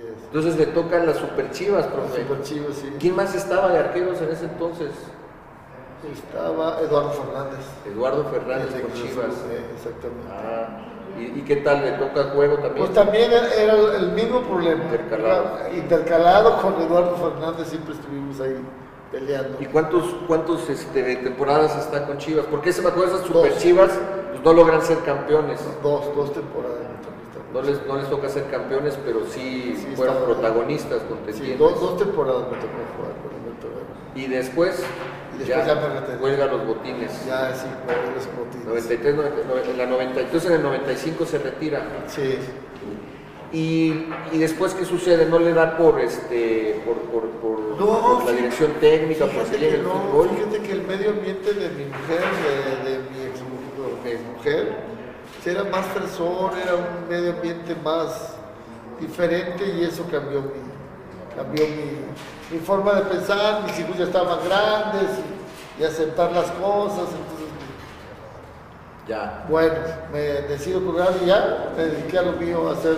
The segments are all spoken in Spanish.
es. Entonces le tocan las super chivas, profe. Super Chivas, sí. ¿Quién más estaba de arqueros en ese entonces? Estaba Eduardo Fernández. Eduardo Fernández Cruz Chivas. Eh, exactamente. Ah, ¿y, y qué tal? ¿Le toca juego también? Pues también era el mismo problema. Intercalado. Era Intercalado con Eduardo Fernández, siempre estuvimos ahí peleando. ¿Y cuántos, cuántos este, temporadas está con Chivas? Porque se me acuerdo esas super Dos. Chivas pues no logran ser campeones. Dos, dos temporadas. No les, no les toca ser campeones, pero sí, Sí, fueron protagonistas Sí, contendientes. dos, dos temporadas me tocó jugar con Humberto Guerra. Y después, Y después ya retiré. cuelga los botines. Ya, sí, jugué los botines. 93, 99, en la 92, en el 95 se retira. Sí. Y, y después, ¿qué sucede? ¿No le da por, este, por, por, por- No, por la dirección técnica, por que el no, fútbol? fíjate que el medio ambiente de mi mujer, de, de mi ex mi mujer, era más fresón, era un medio ambiente más diferente y eso cambió mi, cambió mi, mi forma de pensar, mis hijos ya estaban grandes y, y aceptar las cosas, entonces Ya. bueno, me decido colgar y ya me dediqué a lo mío, a hacer,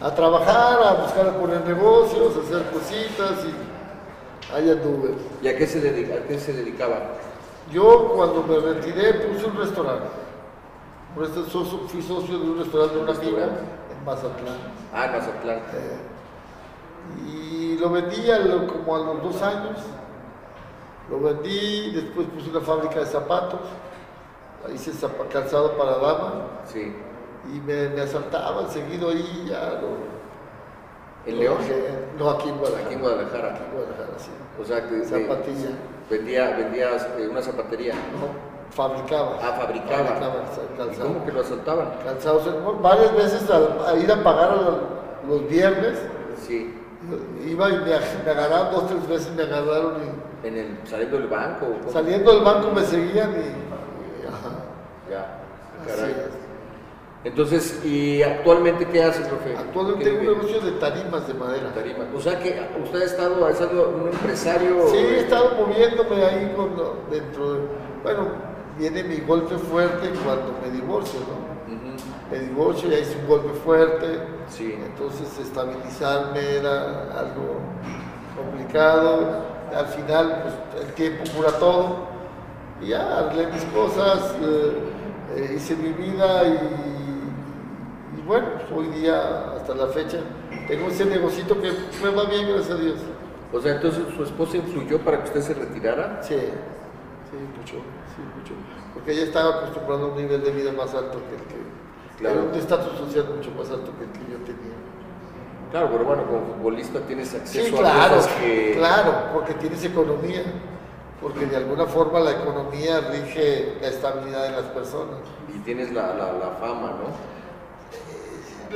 a trabajar, a buscar a poner negocios, a hacer cositas y ahí anduve. ¿Y a qué se, dedica, a qué se dedicaba? Yo cuando me retiré puse un restaurante. Un resta- so- so- fui socio de un restaurante de una amiga en Mazatlán. Ah, en Mazatlán. Eh, y lo vendí a lo- como a los dos años. Lo vendí, después puse una fábrica de zapatos. Hice calzado para dama Sí. y me, me asaltaban seguido ahí ya. Lo, ¿En León? No, aquí en Guadalajara. Aquí en Guadalajara. Aquí en Guadalajara, sí. O sea, que que Zapatilla. vendía, vendías eh, una zapatería. No, fabricaba. Ah, fabricaba. Fabricaba ¿Y calzado. cómo que lo asaltaban? Cansados, varias veces a, a ir a pagar a los, los viernes, Sí. iba y me, me agarraron dos, tres veces me agarraron y ¿En el, saliendo del banco? cómo? saliendo del banco me seguían y, y, ajá, Ya. Caray. es. Entonces, ¿y actualmente qué hace, profe? Actualmente ¿Qué tengo un negocio de tarimas de madera. Tarima. O sea que usted ha estado, ha estado un empresario. Sí, he estado moviéndome ahí con, dentro de, bueno, viene mi golpe fuerte cuando me divorcio, ¿no? Me divorcio, ya hice un golpe fuerte, Sí. entonces estabilizarme era algo complicado. Al final, pues, el tiempo cura todo. Y ya arreglé mis cosas, eh, eh, hice mi vida y, y bueno, pues, hoy día, hasta la fecha, tengo ese negocito que me va bien, gracias a Dios. O sea, entonces su esposa influyó para que usted se retirara. Sí, sí, mucho. Porque ella estaba acostumbrada a un nivel de vida más alto que el que... Claro. Un estatus social mucho más alto que el que yo tenía. Claro, pero bueno, como futbolista tienes acceso Sí, a claro, cosas que. claro, porque tienes economía, porque de alguna forma la economía rige la estabilidad de las personas. Y tienes la, la, la fama, ¿no?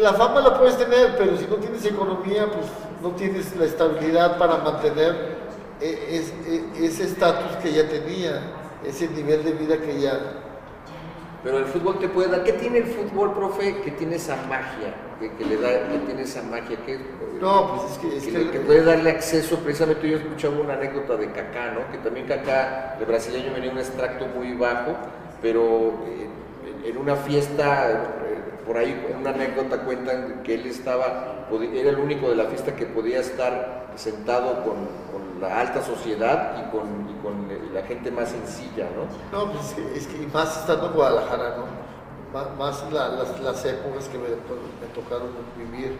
La fama la puedes tener, pero si no tienes economía, pues no tienes la estabilidad para mantener e- es- e- ese estatus que ella tenía, ese nivel de vida que ella... Pero el fútbol te puede dar. ¿Qué tiene el fútbol, profe? Que tiene esa magia, que, que le da, que tiene esa magia, que, No, pues es que... Es que, que le- que puede darle acceso. Precisamente yo escuchaba una anécdota de Kaká, ¿no? Que también Kaká, de brasileño, venía un extracto muy bajo, pero eh, en una fiesta, eh, por ahí, en una anécdota cuentan que él estaba, era el único de la fiesta que podía estar sentado con la alta sociedad y con, y con eh, la gente más sencilla, ¿no? No, pues es que, más estando en Guadalajara, ¿no? Má- Más, la- las, las épocas que me, me tocaron vivir.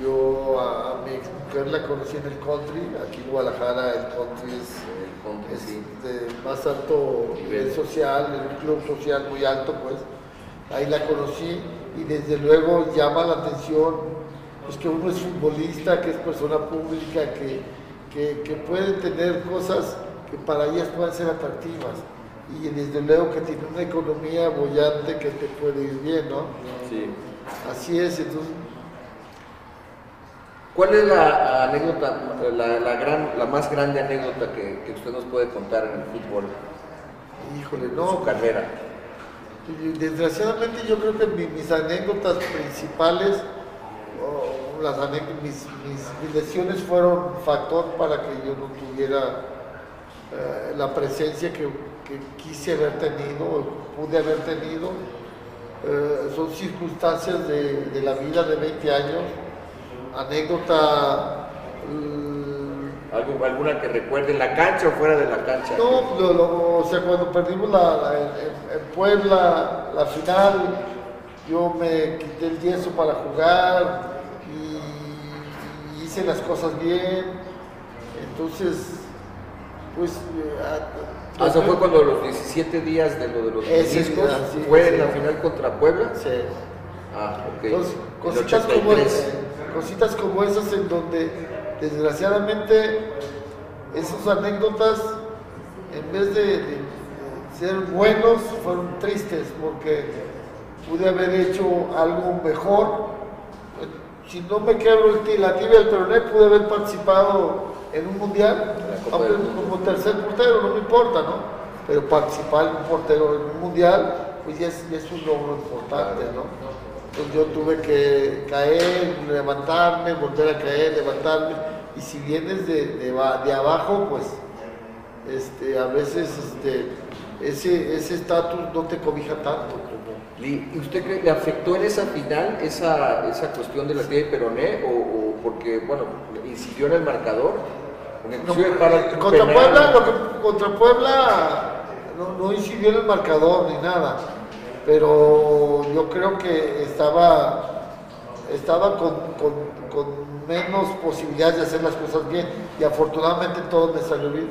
Yo a, a mi ex mujer la conocí en el country, aquí en Guadalajara el country es, El country, es sí. de más alto nivel social, en un club social muy alto, pues. Ahí la conocí y desde luego llama la atención pues que uno es futbolista, que es persona pública, que, que, que puede tener cosas que para ellas puedan ser atractivas. Y desde luego que tiene una economía bollante que te puede ir bien, ¿no? Sí. Así es, entonces, ¿Cuál es la anécdota, la, la gran, la más grande anécdota que, que usted nos puede contar en el fútbol, híjole, no, su carrera? Desgraciadamente yo creo que mi- mis anécdotas principales, las mis, mis- mis lesiones fueron factor para que yo no tuviera eh, la presencia que, que quise haber tenido, o pude haber tenido. Eh, son circunstancias de, de la vida de 20 años. anécdota. ¿Algo, ¿Alguna que recuerde en la cancha o fuera de la cancha? No, lo, o sea, cuando perdimos la, en, Puebla la final, yo me quité el yeso para jugar hice las cosas bien. Entonces, pues. Eh, ah, ¿Eso fue cuando los 17 días de lo de los discos fue en la final contra Puebla? Sí. Ah, ok. Entonces, cositas como, cositas como esas en donde desgraciadamente esas anécdotas en vez de, ser buenos fueron tristes porque pude haber hecho algo mejor si no me quebro el, la tibia del peroné pude haber participado en un mundial como tercer portero no me importa no pero participar en un portero en un mundial pues ya es, ya es un logro importante no entonces yo tuve que caer, levantarme, volver a caer, levantarme. Y si vienes de, de, abajo, pues este, a veces este, ese estatus no te cobija tanto. ¿Y usted cree que le afectó en esa final esa, esa cuestión de la tía de Peroné o, porque, bueno, incidió en el marcador? contra, Puebla, contra Puebla no, no incidió en el marcador ni nada pero yo creo que estaba, estaba con, menos posibilidades de hacer las cosas bien y afortunadamente todo me salió bien.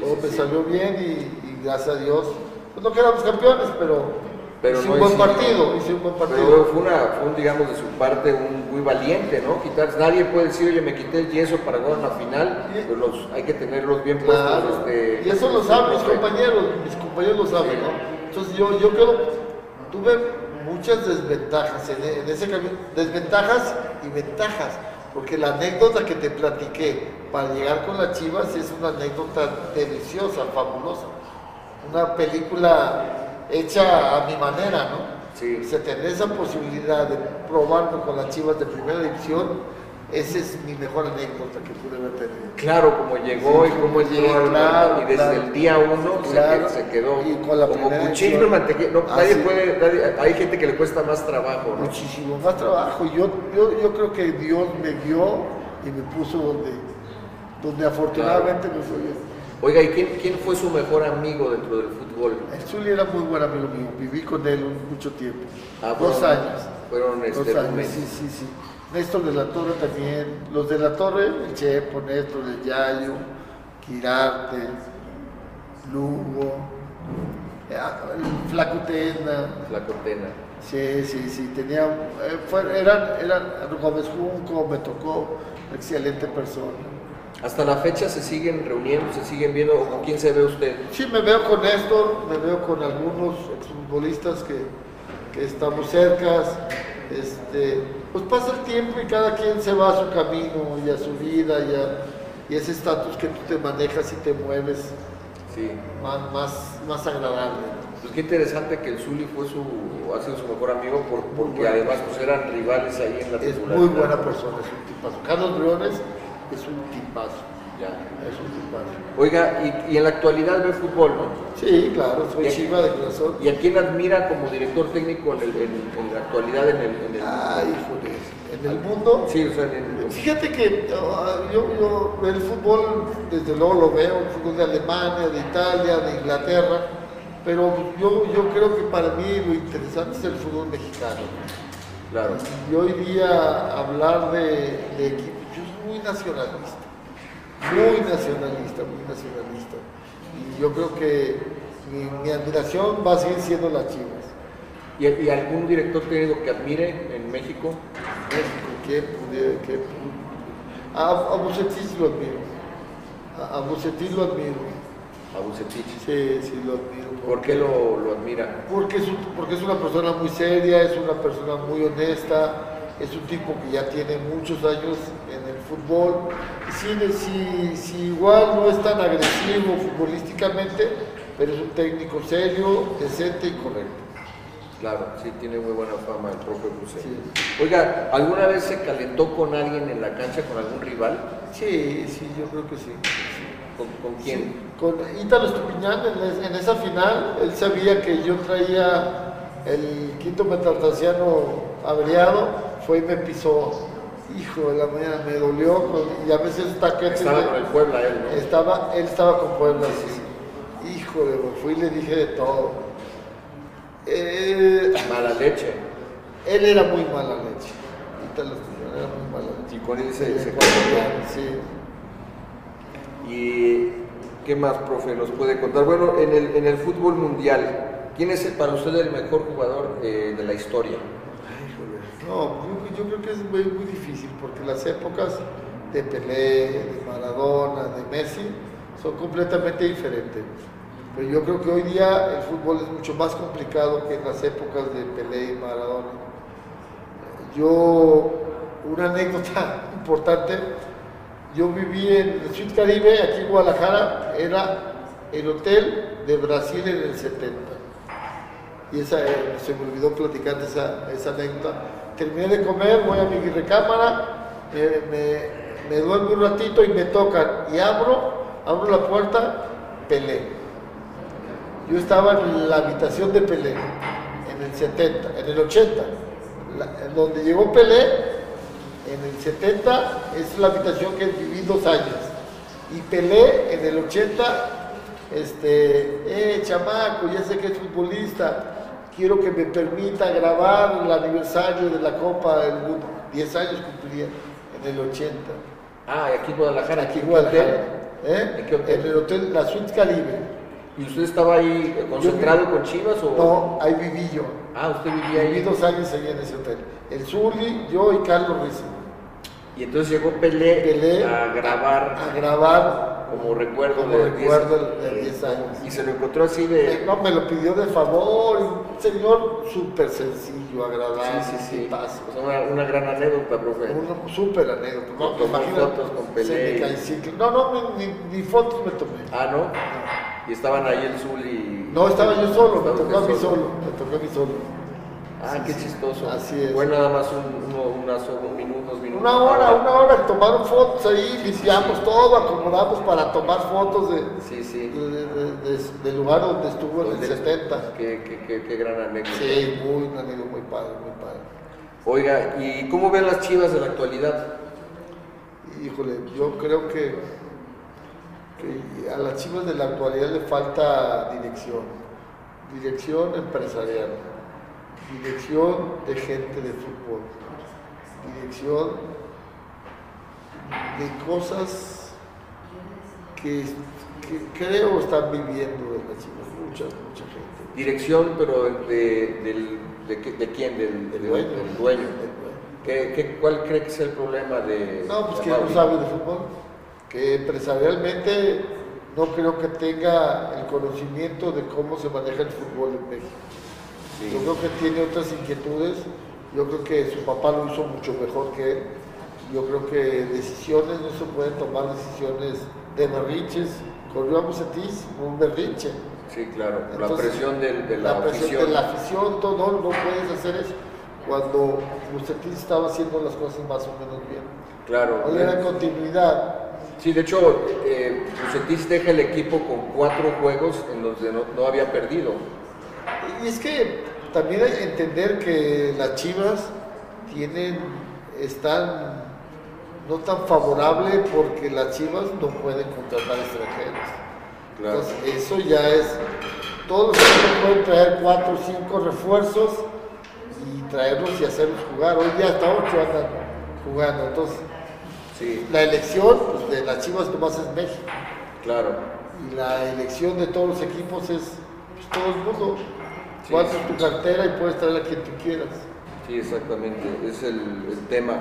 todo me salió bien y, gracias a Dios, pues no quedamos campeones, pero, pero hice, un buen partido, hice un buen partido. Pero fue, una, fue un, digamos, de su parte un muy valiente, ¿no? Nadie puede decir, oye, me quité el yeso para jugar una final, los, hay que tenerlos bien puestos. Este, y eso lo saben mis compañeros, mis compañeros lo saben, ¿no? Entonces yo, yo creo, tuve muchas desventajas en, ese camino, desventajas y ventajas, porque la anécdota que te platiqué para llegar con las chivas es una anécdota deliciosa, fabulosa, una película hecha a mi manera, ¿no? Sí. Se tener esa posibilidad de probarme con las chivas de primera división esa es mi mejor anécdota que pude haber tenido. Claro, como llegó y cómo llegó claro, y desde el día uno se, quedó como cuchillo mantequilla. No, nadie puede, hay gente que le cuesta más trabajo. Muchísimo más trabajo. Yo, yo, yo creo que Dios me guió y me puso donde, donde afortunadamente me fue. Oiga, ¿y quién, quién, fue su mejor amigo dentro del fútbol? El Zuli era muy buen amigo mío, viví con él mucho tiempo. Ah, Dos años. Fueron este, Dos años, sí, sí, sí. Néstor de la Torre también, los de la Torre, el Chepo, Néstor, el Yayo, Quirarte, Lugo, eh, Flacotena. Flacotena. Sí, sí, sí, tenía, eh, eran, eran Gómez Junco, me tocó, excelente persona. ¿Hasta la fecha se siguen reuniendo, se siguen viendo o con quién se ve usted? Sí, me veo con Néstor, me veo con algunos exfutbolistas que, que estamos cercas. Este, pues pasa el tiempo y cada quien se va a su camino y a su vida y, ese estatus que tú te manejas y te mueves sí. más, más, más agradable. Pues qué interesante que el Zuli fue su, ha sido su mejor amigo porque además pues eran rivales ahí en la Es muy buena persona, es un tipazo. Carlos Briones es un tipazo. Ya. Es un tipazo. Oiga, y, en la actualidad ve fútbol, ¿no? Sí, claro, soy chiva de corazón. ¿Y a quién admira como director técnico en, en, la actualidad en el, en el Ay, ¿En el mundo? Sí, o sea, en el... Fíjate que yo, yo, el fútbol, desde luego lo veo, el fútbol de Alemania, de Italia, de Inglaterra, pero yo, yo creo que para mí lo interesante es el fútbol mexicano. Claro. Y hoy día hablar de, de equipos, nacionalista muy nacionalista, muy nacionalista. Y yo creo que mi, admiración va a seguir siendo las Chivas. ¿Y, algún director técnico que admire en México? México, ¿qué, qué, a, a Bucetich lo admiro. A, a Bucetich lo admiro. ¿A Bucetich? Sí, sí, lo admiro. ¿Por qué lo, lo admira? Porque es, porque es una persona muy seria, es una persona muy honesta, es un tipo que ya tiene muchos años en el fútbol. Si, si, igual no es tan agresivo futbolísticamente, pero es un técnico serio, decente y correcto. Claro, sí, tiene muy buena fama el propio Cruzeiro. Oiga, ¿alguna vez se calentó con alguien en la cancha, con algún rival? Sí, sí, yo creo que sí. ¿Con, quién? con Ítalo Estupiñán, en, en, esa final, él sabía que yo traía el quinto metatarsiano averiado fue y me pisó Hijo de la mañana, me dolió y a veces taquetes. Estaba con el Puebla él, ¿no? Estaba, él estaba con Puebla, sí. Híjole, me fui y le dije de todo. Eh, Mala leche. él era muy mala leche. Ahorita era muy mala leche. Y con él se, se sí. ¿Y qué más, profe, nos puede contar? Bueno, en el, en el fútbol mundial, ¿quién es el- para usted el mejor jugador eh, de la historia? No, yo, creo que es muy, difícil porque las épocas de Pelé, de Maradona, de Messi son completamente diferentes. Pero yo creo que hoy día el fútbol es mucho más complicado que en las épocas de Pelé y Maradona. Yo, una anécdota importante, yo viví en el Suite Caribe, aquí en Guadalajara, era el hotel de Brasil en el 70 y esa, eh, se me olvidó platicar esa, esa anécdota. Terminé de comer, voy a mi recámara, me, duermo un ratito y me tocan y abro, abro la puerta, Pelé. Yo estaba en la habitación de Pelé, en el 70, en el 80, la- en donde llegó Pelé, en el 70 es la habitación que viví dos años. Y Pelé en el 80, este, eh, chamaco, ya sé que es futbolista, quiero que me permita grabar el aniversario de la Copa del Mundo. 10 años cumplía en el 80. Ah, aquí en Guadalajara. Aquí en Guadalajara. ¿Eh? ¿En qué hotel? En el hotel La Suite Caribe. ¿Y usted estaba ahí concentrado con Chivas o...? No, ahí viví yo. Ah, usted vivía Viví ahí. dos años ahí en ese hotel. El Zurli, yo y Carlos Rizzo. Y entonces llegó Pelé, Pelé a grabar A grabar como recuerdo como de recuerdo de 10 años. Y se lo encontró así de... No, me lo pidió de favor, un señor súper sencillo, agradable, Sí, sí, sí. tipazo. O sea, una, una gran anécdota, profe. Un súper anécdota. No, imagínate, fotos con Pelé. No, no, ni, ni- fotos me tomé. Ah, ¿no? Y estaban ahí el Zul y... No, estaba yo solo, me tocó a mí solo, me tocó a mí solo. Ah, qué chistoso. Así es. Fue nada más un, uno, unas, un minuto, dos minutos. Una hora, una hora, tomaron fotos ahí, limpiamos todo, acomodamos para tomar fotos de, Sí, sí. de- de- de- del lugar donde estuvo en el Donde- 70. Qué, qué, qué, qué gran anécdota. Sí, muy, un amigo muy padre, muy padre. Oiga, ¿y cómo ven las chivas de la actualidad? Híjole, yo creo que, que a las chivas de la actualidad le falta dirección, dirección empresarial, dirección de gente de fútbol, dirección de cosas que, que creo están viviendo de las chivas, mucha, mucha gente. Dirección, pero de, del, de, quién? Del, del- dueño. del dueño. ¿Qué, qué, ¿Cuál cree que es el problema de.? No, pues de que no sabe de fútbol, que empresarialmente no creo que tenga el conocimiento de cómo se maneja el fútbol en México. Sí. Yo creo que tiene otras inquietudes, yo creo que su papá lo hizo mucho mejor que él, yo creo que decisiones no se pueden tomar decisiones de berrinches, corrió a Bucetis un berrinche. Sí, claro. la presión de la, la presión afición. de la afición, todo, no, no puedes hacer eso. Cuando Bucetis estaba haciendo las cosas más o menos bien. Claro. Hoy era continuidad, Sí, de hecho, eh, deja el equipo con cuatro juegos en los que no, no había perdido. Y es que también hay que entender que las Chivas tienen, están no tan favorable porque las Chivas no pueden contratar extranjeros. Claro. Entonces, eso ya es, todos los equipos pueden traer cuatro o cinco refuerzos y traerlos y hacerlos jugar. Hoy ya hasta ocho andan jugando. Entonces, Sí, la elección pues, de las Chivas nomás es México. claro. Y la elección de todos los equipos es pues, todo el mundo. Sí, tu cartera y puedes traer a quien tú quieras. Sí, exactamente, es el, el tema.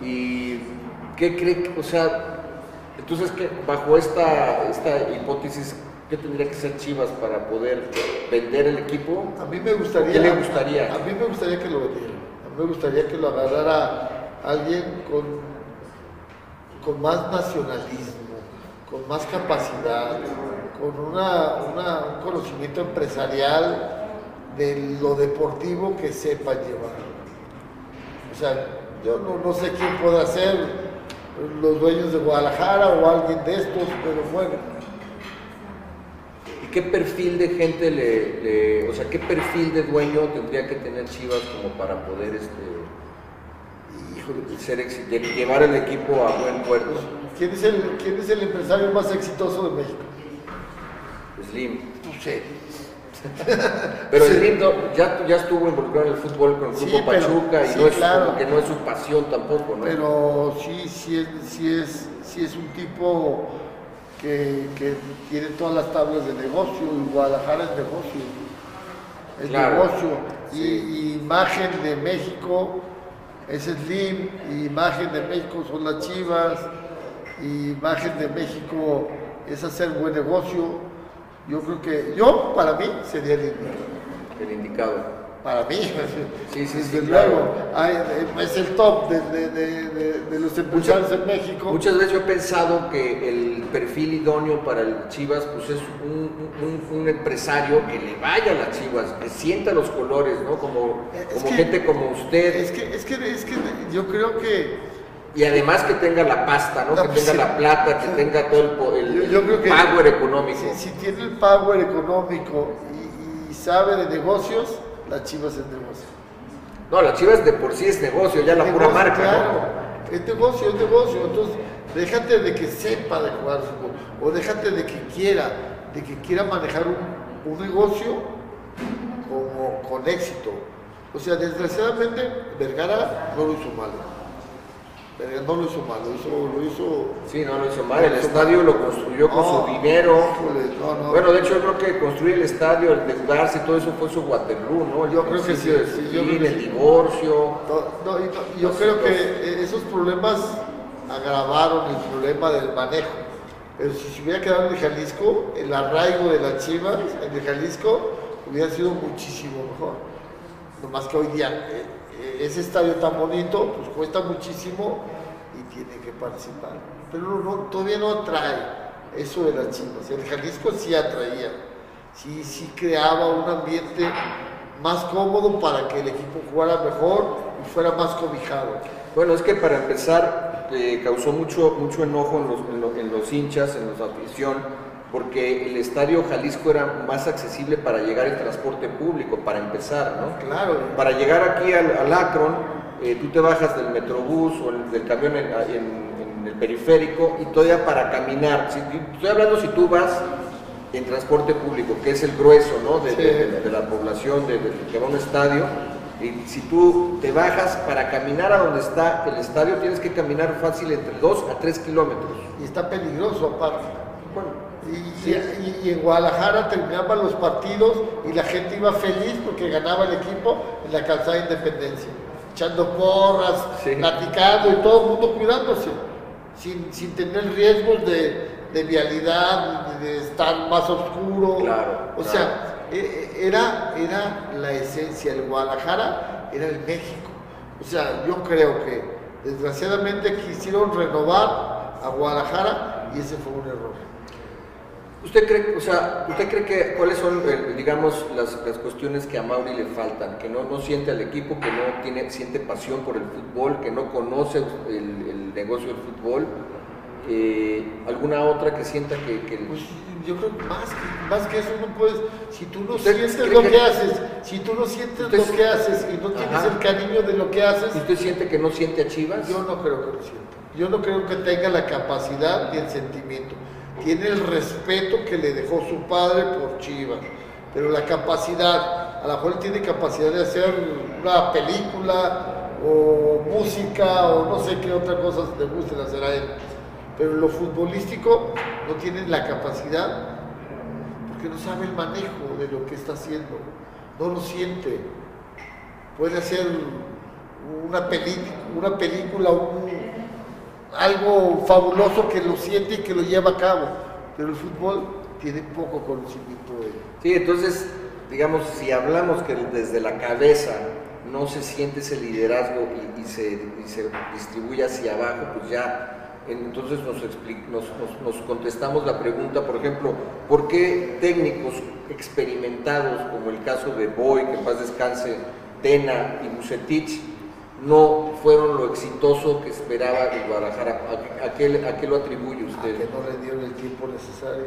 ¿Y qué cree, o sea, entonces que bajo esta, esta hipótesis, qué tendría que ser Chivas para poder vender el equipo? A mí me gustaría. ¿Qué le gustaría? A mí me gustaría que lo vendiera. A mí me gustaría que lo agarrara alguien con, con más nacionalismo, con más capacidad, con una, una- un conocimiento empresarial de lo deportivo que sepa llevar. O sea, yo no, no sé quién pueda ser los dueños de Guadalajara o alguien de estos, pero bueno. ¿Y qué perfil de gente le, le- o sea, qué perfil de dueño tendría que tener Chivas como para poder, este, ser de llevar el equipo a buen puerto. ¿Quién es, el, ¿Quién es el empresario más exitoso de México? Slim. No sé. Pero Slim ya, ya estuvo involucrado en el fútbol con el grupo Pachuca y no es como que no es su pasión tampoco, ¿no? Pero sí, sí es, sí es, sí es un tipo que, que tiene todas las tablas de negocio y Guadalajara es negocio. Es negocio. Y, imagen de México es Slim, y imagen de México son las Chivas, y imagen de México es hacer buen negocio. Yo creo que yo, para mí, sería el indicado. El indicado para mí, sí, sí, desde luego, eh, es el top de, los empresarios en México. Muchas veces yo he pensado que el perfil idóneo para el Chivas pues es un, empresario que le vaya a las Chivas, que sienta los colores, ¿no? Como, como gente como usted. Es que, es, que, es que yo creo que... Y además que tenga la pasta, ¿no? que tenga la plata, que tenga todo el, power económico. Si, tiene el power económico y sabe de negocios, las Chivas es negocio. No, las Chivas de por sí es negocio, ya la pura marca. Claro, es negocio, es negocio. Entonces, déjate de que sepa de jugar fútbol, o déjate de que quiera, de que quiera manejar un, un negocio como, con éxito. O sea, desgraciadamente, Vergara no lo hizo mal no lo hizo mal, lo hizo, lo hizo... Sí, no lo hizo mal, el estadio lo construyó con su dinero. bueno, de hecho yo creo que construir el estadio, el endeudarse, todo eso fue su Waterloo, ¿no? yo creo que sí, sí el divorcio. yo creo que esos problemas agravaron el problema del manejo. Pero si se hubiera quedado en el Jalisco, el arraigo de las chivas en el Jalisco hubiera sido muchísimo mejor. No más que hoy día eh, ese estadio tan bonito, pues cuesta muchísimo y tiene que participar. Pero no, todavía no atrae eso de las chivas. El Jalisco sí atraía, sí, sí creaba un ambiente más cómodo para que el equipo jugara mejor y fuera más cobijado. Bueno, es que para empezar eh, causó mucho, mucho enojo en los, en los hinchas, en los afición, porque el estadio Jalisco era más accesible para llegar en transporte público, para empezar, ¿no? Claro. Para llegar aquí al, Akron, eh, tú te bajas del metrobús o del camión en, el periférico y todavía para caminar. estoy hablando si tú vas en transporte público, que es el grueso, ¿no? De, la población de, que va a un estadio. Y si tú te bajas para caminar a donde está el estadio, tienes que caminar fácil entre 2 a 3 kilómetros. Y está peligroso aparte. Y, en Guadalajara terminaban los partidos y la gente iba feliz porque ganaba el equipo en la calzada de Independencia, echando porras, platicando y todo el mundo cuidándose, sin, sin tener riesgos de, de vialidad, de estar más oscuro. o sea, e, e, era, era la esencia, el Guadalajara era el México. O sea, yo creo que desgraciadamente quisieron renovar a Guadalajara y ese fue un error. ¿Usted cree, o sea, ¿usted cree que cuáles son, eh, digamos, las, cuestiones que a Mauri le faltan? Que no, no siente al equipo, que no tiene, siente pasión por el fútbol, que no conoce el, negocio del fútbol. Eh, ¿Alguna otra que sienta que...? Pues, yo creo que más, que más que eso no puedes... Si tú no sientes lo que, haces, si tú no sientes lo que haces y no tienes el cariño de lo que haces... ¿Y usted siente que no siente a Chivas? Yo no creo que lo sienta. Yo no creo que tenga la capacidad ni el sentimiento tiene el respeto que le dejó su padre por Chivas, pero la capacidad, a lo mejor tiene capacidad de hacer una película o música o no sé qué otra cosa le guste hacer a él, pero lo futbolístico no tiene la capacidad porque no sabe el manejo de lo que está haciendo, no lo siente, puede hacer una, una película, un algo fabuloso que lo siente y que lo lleva a cabo, pero el fútbol tiene poco conocimiento de ello. Sí, entonces, digamos, si hablamos que desde la cabeza no se siente ese liderazgo y, se, distribuye hacia abajo, pues ya entonces nos, nos, nos, contestamos la pregunta, por ejemplo, ¿por qué técnicos experimentados, como el caso de Boy, que en paz descanse, Tena y Bucetich, no fueron lo exitoso que esperaba el Guadalajara. ¿A, qué, lo atribuye usted? A que no le dieron el tiempo necesario.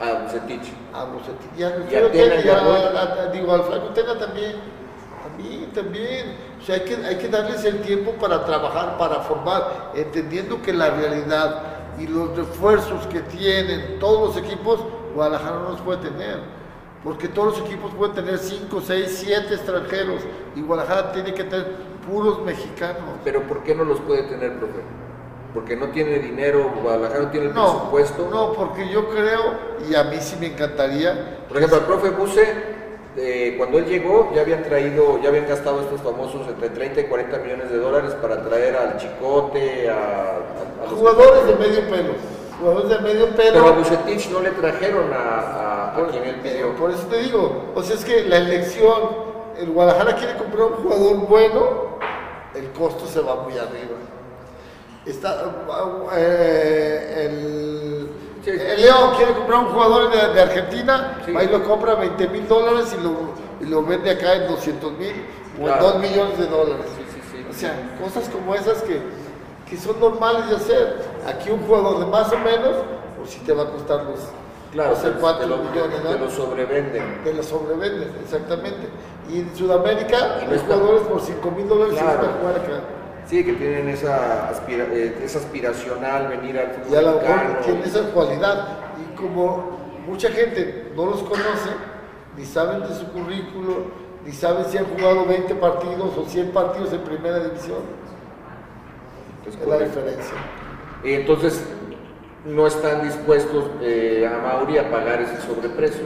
A Bucetich. A Bucetich. Ya, y a Tena, ya, digo, al Flaco Tena también. A mí también. O O sea, hay que, hay que darles el tiempo para trabajar, para formar, entendiendo que la realidad y los refuerzos que tienen todos los equipos, Guadalajara no los puede tener. Porque todos los equipos pueden tener 5, 6, 7 extranjeros y Guadalajara tiene que tener puros mexicanos. Pero ¿por qué no los puede tener, profe? Porque no tiene dinero, Guadalajara no tiene el presupuesto. No, porque yo creo, y a mí sí me encantaría. Por ejemplo, el profe Buse, eh, cuando él llegó, ya habían traído, ya habían gastado estos famosos entre 30 y 40 millones de dólares para traer al Chicote, a, jugadores de medio pelo. Jugadores de medio pelo. Pero a Bucetich no le trajeron a, a, quien él pidió. Por eso te digo, o sea, es que la elección, el Guadalajara quiere comprar un jugador bueno, el costo se va muy arriba. Está, eh, el, León quiere comprar un jugador de, Argentina, ahí lo compra 20 mil dólares y lo, y lo, vende acá en 200 mil o en 2 millones de dólares. o sea, cosas como esas que, que, son normales de hacer. Aquí un jugador de más o menos, pues sí te va a costar los claro, no sé cuántos millones. Te lo sobrevenden. Te lo sobrevenden, exactamente. Y en Sudamérica, los jugadores por 5 mil dólares claro. se van a jugar acá. Sí, que tienen esa, aspira, eh, esa aspiracional venir al fútbol. Y a lo mejor tienen esa cualidad. Y como mucha gente no los conoce, ni saben de su currículo, ni saben si han jugado 20 partidos o 100 partidos en primera división. es la diferencia. Y entonces no están dispuestos eh, a Mauri a pagar ese sobreprecio.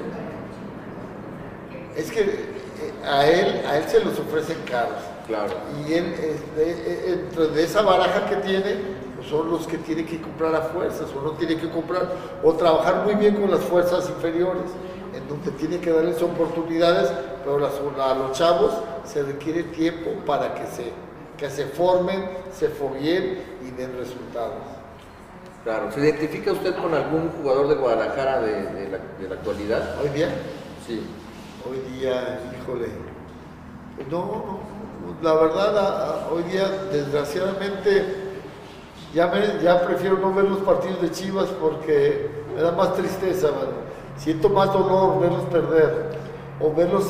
Es que eh, a él, a él se los ofrecen caros. Claro. Y él, dentro de esa baraja que tiene, pues son los que tiene que comprar a fuerzas, o no tiene que comprar, o trabajar muy bien con las fuerzas inferiores, en donde tiene que darles oportunidades, pero a los chavos se requiere tiempo para que se, que se formen, se fogueen y den resultados. Claro, ¿se identifica usted con algún jugador de Guadalajara de, la, de la actualidad? ¿Hoy día? Sí. Hoy día, híjole, no, no, la verdad, hoy día, desgraciadamente, ya, ya prefiero no ver los partidos de Chivas porque me da más tristeza, siento más dolor verlos perder o verlos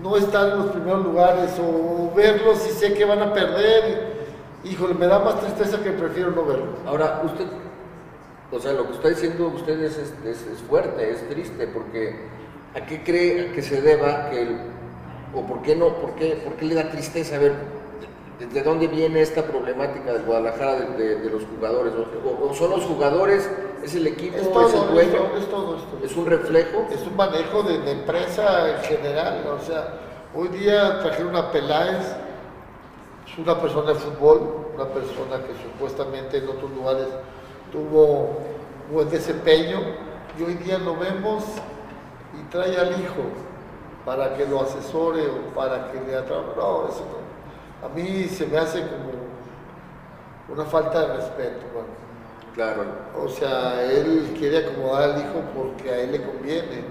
no estar en los primeros lugares o verlos y sé que van a perder. Híjole, me da más tristeza que prefiero no verlos. Ahora, usted, o sea, lo que está diciendo usted es, es, es fuerte, es triste, porque ¿a qué cree que se deba que el ¿O por qué no? ¿Por qué, por qué le da tristeza ver de dónde viene esta problemática del Guadalajara de, los jugadores? O, son los jugadores? ¿Es el equipo? Es, todo, ¿Es el dueño? Es, todo esto. ¿Es un reflejo? Es un manejo de, empresa en general. O sea, hoy día trajeron a Peláez, es una persona de fútbol, una persona que supuestamente en otros lugares tuvo buen desempeño, y hoy día lo vemos y trae al hijo para que lo asesore o para que le atrape. No, eso no. A mí se me hace como una falta de respeto. Claro. O sea, él quiere acomodar al hijo porque a él le conviene,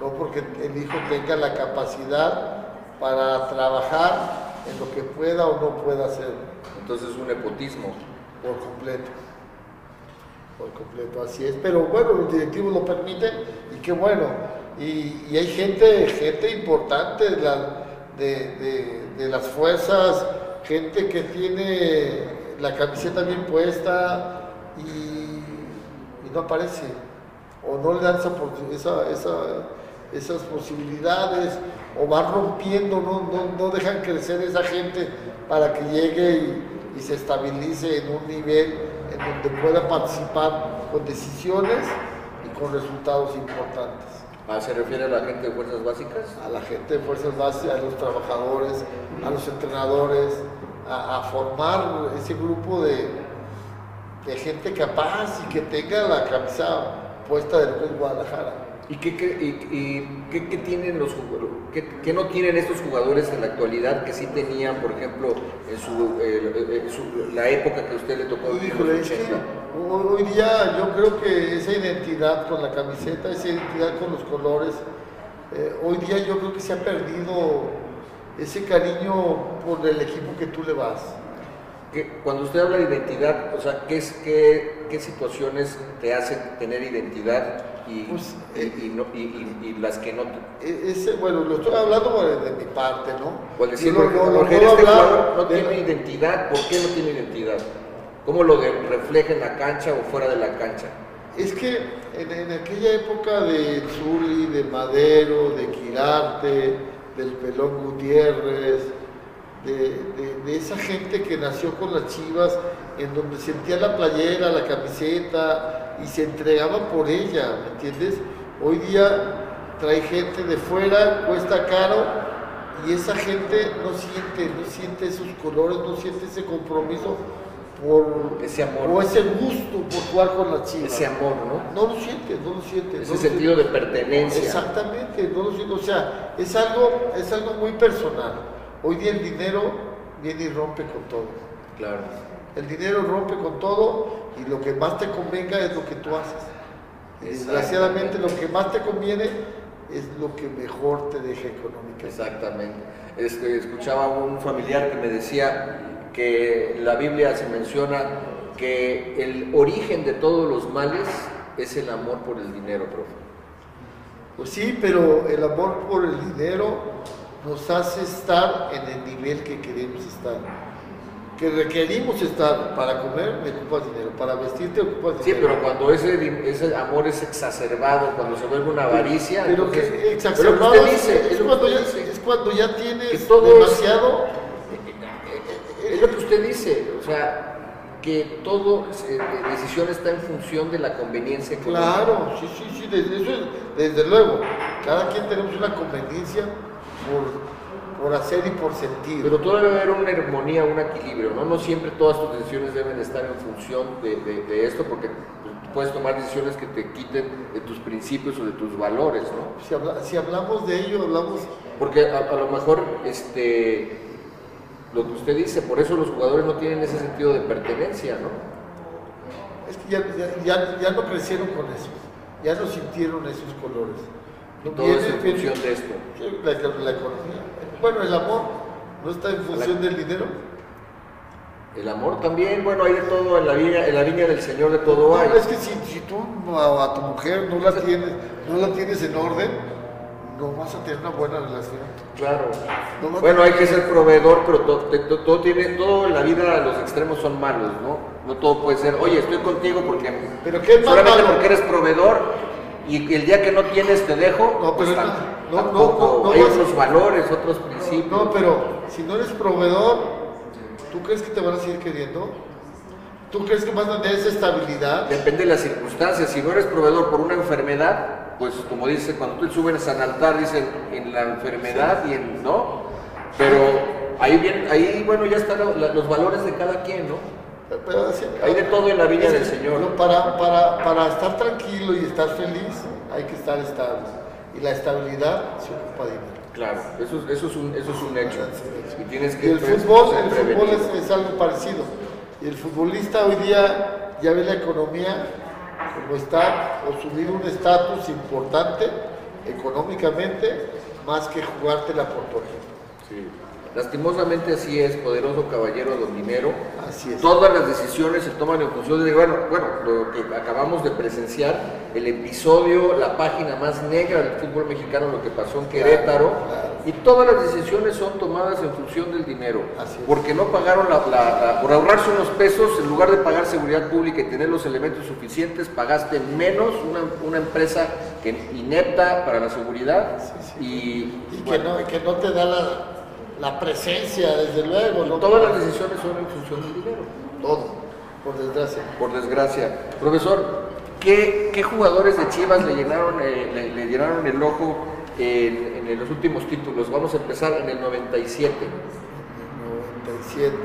no porque el hijo tenga la capacidad para trabajar en lo que pueda o no pueda hacer. Entonces es un nepotismo. Por completo. Por completo, así es. Pero bueno, los directivos lo permiten y qué bueno y, hay gente, gente importante de, las fuerzas, gente que tiene la camiseta bien puesta y, no aparece, o no le dan esa, esas posibilidades, o van rompiendo, no, no, dejan crecer esa gente para que llegue y se estabilice en un nivel en donde pueda participar con decisiones y con resultados importantes. Ah, ¿Se refiere a la gente de fuerzas básicas? A la gente de fuerzas básicas, a los trabajadores, a los entrenadores, a, formar ese grupo de, de, gente capaz y que tenga la camisa puesta del Guadalajara. ¿Y qué, y, qué, tienen los qué, no tienen estos jugadores en la actualidad que sí tenían, por ejemplo, en su, la época que a usted le tocó vivir? hoy día yo creo que esa identidad con la camiseta, esa identidad con los colores, eh, hoy día yo creo que se ha perdido ese cariño por el equipo que tú le vas. Cuando usted habla de identidad, o sea, ¿qué, es, qué, qué situaciones te hacen tener identidad y, Pues, eh, y no- y- y- y las que no... E- Ese, bueno, lo estoy hablando de, mi parte, ¿no? Al decir, lo Roger, puedo este hablar no de- tiene identidad, ¿por qué no tiene identidad? ¿Cómo lo de- refleja en la cancha o fuera de la cancha? Es que en, en aquella época de Zuli, de Madero, de Quirarte, del Pelón Gutiérrez, de, de- de esa gente que nació con las chivas, en donde sentía la playera, la camiseta y se entregaba por ella, ¿me entiendes? Hoy día trae gente de fuera, cuesta caro y esa gente no siente, no siente esos colores, no siente ese compromiso por Ese amor. o ese gusto por jugar con las chivas. Ese amor, ¿no? No lo siente, no lo siente. Ese no lo sentido de pertenencia. Exactamente, no lo siente. O sea, es algo, es algo muy personal. Hoy día el dinero viene y rompe con todo. Claro. El dinero rompe con todo y lo que más te convenga es lo que tú haces. Y Desgraciadamente lo que más te conviene es lo que mejor te deja económicamente. Exactamente. Este, escuchaba a un familiar que me decía que la Biblia se menciona que el origen de todos los males es el amor por el dinero, profe. Pues sí, pero el amor por el dinero nos hace estar en el nivel que queremos estar. Que requerimos estar. Para comer me ocupas dinero, para vestirte ocupas Sí, dinero. pero cuando ese, ese amor es exacerbado, cuando se vuelve una avaricia, Pero entonces- que exacerbado usted es, dice, es es lo que cuando ya, es cuando ya tienes todo es- demasiado. Es lo que usted dice, o sea, que todo, eh, decisión está en función de la conveniencia económica. Claro, sí, sí, sí, desde, eso desde luego. Cada quien tenemos una conveniencia por, por hacer y por sentir. Pero todo debe haber una armonía, un equilibrio, ¿no? No siempre todas tus decisiones deben estar en función de, de- de esto, porque puedes tomar decisiones que te quiten de tus principios o de tus valores, ¿no? si, habla- si hablamos de ello, hablamos Porque a, a lo mejor, este, lo que usted dice, por eso los jugadores no tienen ese sentido de pertenencia, ¿no? Es que ya, ya, ya- ya no crecieron con eso, ya no sintieron esos colores. No todo es en función de esto. La, la economía. Bueno, el amor no está en función del dinero. El amor también, bueno, hay de todo en la viña, en la viña del Señor de todo No, hay. es que si, si tú a, a tu mujer no la tienes, no la tienes en orden, no vas a tener una buena relación. Claro. No Bueno, hay que ser proveedor, pero todo, tiene, todo en la vida los extremos son malos, ¿no? No todo puede ser, oye, estoy contigo porque Pero ¿qué es más solamente malo? porque eres proveedor y el día que no tienes te dejo. No, pero pues, no, tam- no, no, tampoco. no, no hay otros valores, otros principios. No, pero si no eres proveedor, ¿tú crees que te van a seguir queriendo? ¿Tú crees que vas a tener esa estabilidad? Depende de las circunstancias. Si no eres proveedor por una enfermedad, pues como dice, cuando tú subes al altar, dicen en la enfermedad y en, ¿no? Pero ahí bien, ahí bueno, ya están los valores de cada quien, ¿no? Pero Hay de todo en la viña del Señor. no, para, para, para estar tranquilo y estar feliz, hay que estar estable. Y la estabilidad se ocupa de dinero. Claro, eso, es- eso, es, un, eso es un hecho. Y tienes que Y el fútbol, el fútbol es, es algo parecido. Y el futbolista hoy día ya ve la economía como está, o subir un estatus importante económicamente, más que jugártela por equipo. Sí. Lastimosamente así es, poderoso caballero don dinero. Así es. Todas las decisiones se toman en función de, bueno, bueno, lo que acabamos de presenciar, el episodio, la página más negra del fútbol mexicano, lo que pasó en Querétaro, claro. y todas las decisiones son tomadas en función del dinero, Así es. porque no pagaron la, la- la- por ahorrarse unos pesos, en lugar de pagar seguridad pública y tener los elementos suficientes, pagaste menos una, una empresa que inepta para la seguridad y, Y que no, y que no te da la, la presencia, desde luego. ¿no? todas las decisiones son en función del dinero. Todo, por desgracia. Por desgracia. Profesor, ¿qué, qué jugadores de Chivas le llenaron, eh, le, le llenaron el ojo en, en los últimos títulos? Vamos a empezar en el 97. 97.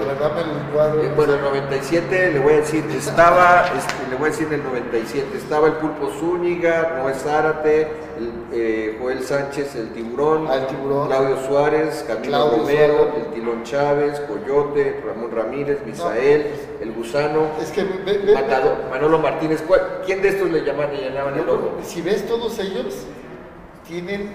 El cuadro. Eh, bueno, el 97 le voy a decir, estaba, este, le voy a decir el 97, estaba el Pulpo Zúñiga, Noé Zárate, el, eh, Joel Sánchez, el Tiburón, Ah, el Tiburón. Claudio Suárez, Camilo Claudio Romero, Suárez. el Tilón Chávez, Coyote, Ramón Ramírez, Misael, el Gusano, Es que ve- ve- Matado- Manolo Martínez. ¿cuál- ¿Quién de estos le llamaban, le llenaban el ojo? si ves todos ellos, tienen,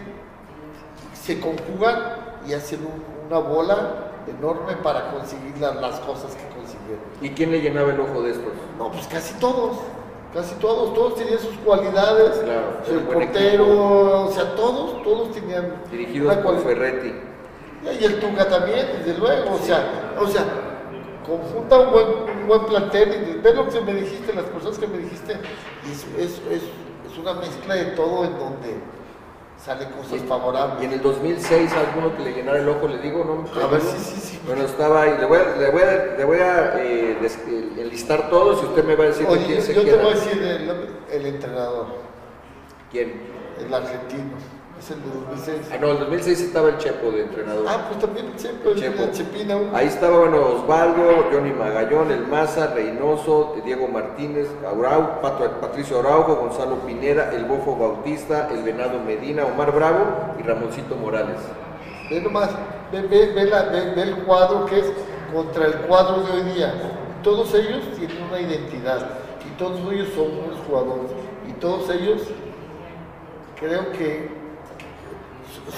se conjugan y hacen un- una bola enorme para conseguir la- las cosas que consiguieron. ¿Y quién le llenaba el ojo de estos? No, pues casi todos. Casi todos, todos tenían sus cualidades. Claro, el portero, o sea, todos, todos tenían Dirigidos por Ferretti. Y el Tunga también, desde luego, o sea, o sea, conjunta un buen, un buen plantel y ve lo que me dijiste, las personas que me dijiste, es, es, es, es una mezcla de todo en donde salen cosas Y favorables. en el 2006, alguno que le llenara el ojo, le digo, ¿no? A ver, sí, sí, sí. Bueno, estaba ahí. Le voy a, le voy a, le voy a eh, des- eh, enlistar todos y usted me va a decir de Oye, quién yo, se yo te queda. voy a decir el, el entrenador, ¿Quién? el argentino, es el de 2006. Ah, no, el 2006 estaba el Chepo de entrenador. Ah, pues también siempre el, Chepo. el Chepina. uno. Ahí estaba, bueno, Osvaldo, Johnny Magallón, El Maza, Reynoso, Diego Martínez, Pato- Patricio Araujo, Gonzalo Pineda, El Bofo Bautista, El Venado Medina, Omar Bravo y Ramoncito Morales. Ve nomás, ve, ve, ve la- ve- ve el cuadro que es contra el cuadro de hoy día. Todos ellos tienen una identidad y todos ellos son buenos jugadores y todos ellos creo que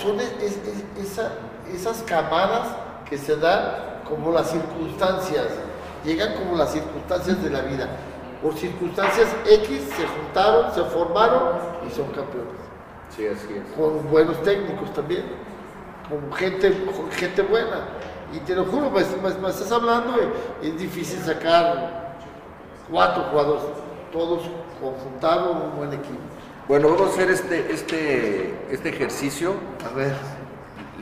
son es- es- es- esa- esas camadas que se dan como las circunstancias, llegan como las circunstancias de la vida. Por circunstancias X se juntaron, se formaron y son campeones Sí, así es. con buenos técnicos también, con gente, con gente buena. Y te lo juro, me, me- me estás hablando, es difícil sacar cuatro jugadores, todos conjuntaron un buen equipo. Bueno, vamos a hacer este, este, este ejercicio. A ver,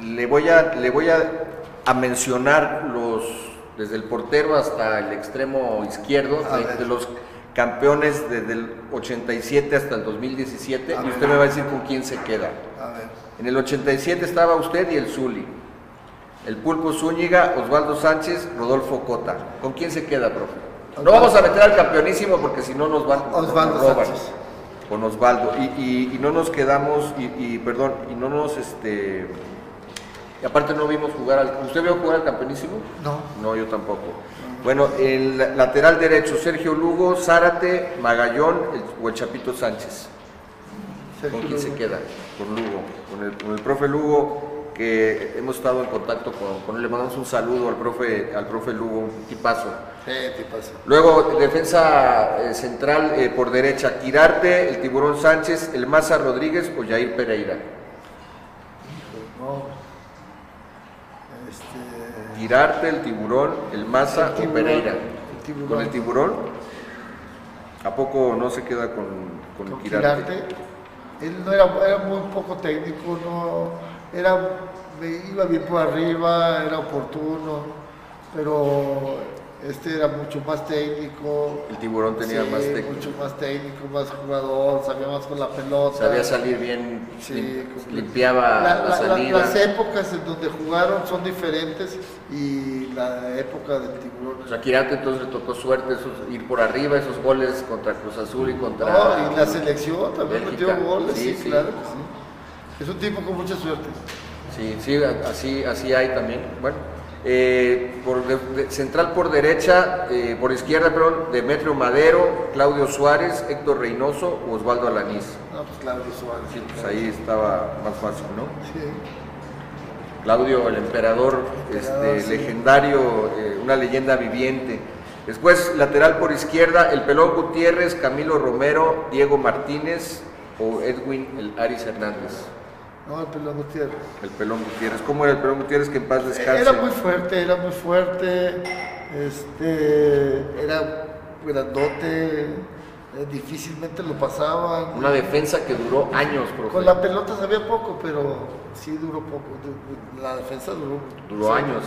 Le voy a, le voy a, a mencionar los, desde el portero hasta el extremo izquierdo, de, los campeones desde el 87 hasta el 2017, A y ver. usted me va a decir con quién se queda. a ver. En el 87 estaba usted y el Zuli. El Pulpo Zúñiga, Osvaldo Sánchez, Rodolfo Cota. ¿Con quién se queda, profe? No vamos a meter al campeonísimo porque si no nos van Osvaldo nos roban. Sánchez. Con Osvaldo. Y, y- y no nos quedamos, y, y, perdón, y no nos, este... Y aparte no vimos jugar al... ¿Usted vio jugar al campeonísimo? No, No, yo tampoco. Bueno, el lateral derecho, Sergio Lugo, Zárate, Magallón el- o el Chapito Sánchez. Sergio ¿Con quién se queda? Con Lugo, con el, con el profe Lugo, que hemos estado en contacto con, con él. Le mandamos un saludo al profe, al profe Lugo, un tipazo. Sí. Luego, defensa eh, central eh, por derecha, Quirarte, el Tiburón Sánchez, el Maza Rodríguez o Jair Pereira. No. Este. Quirarte, el Tiburón, el Maza El o Tiburón, Pereira. el Tiburón. ¿Con el Tiburón? ¿A poco no se queda con, con, con Quirarte? Quirarte. Él no era, era muy poco técnico, no era, me iba bien por arriba, era oportuno, pero este era mucho más técnico. El Tiburón tenía Sí, más técnico. mucho más técnico, más jugador, sabía más con la pelota. Sabía salir bien, Sí, lim- completo. limpiaba la, La- la- la- salida. las épocas en donde jugaron son diferentes y la época del tiburón. O sea, Quirarte entonces le tocó suerte esos- ir por arriba, esos goles contra Cruz Azul y contra... No, y la selección también Bélgica. metió goles, Sí, sí, sí. claro que sí. Es un tipo con mucha suerte. Sí, sí, así, así hay también. Bueno, eh, por de- de- central por derecha, eh, por izquierda, perdón, Demetrio Madero, Claudio Suárez, Héctor Reynoso o Osvaldo Alanís. No, pues Claudio Suárez. Sí, pues ahí estaba más fácil, ¿no? Sí. Claudio, el emperador, Emperador, este, sí. legendario, eh, una leyenda viviente. Después, lateral por izquierda, el Pelón Gutiérrez, Camilo Romero, Diego Martínez o Edwin el Aris Hernández. No, el pelón Gutiérrez. El Pelón Gutiérrez. ¿Cómo era el Pelón Gutiérrez que en paz descanse? Era muy fuerte, era muy fuerte. Este, era grandote, eh, difícilmente lo pasaban. Una defensa que duró años, profe. Con la pelota sabía poco, pero sí duró poco. La defensa duró. Duró sí. años.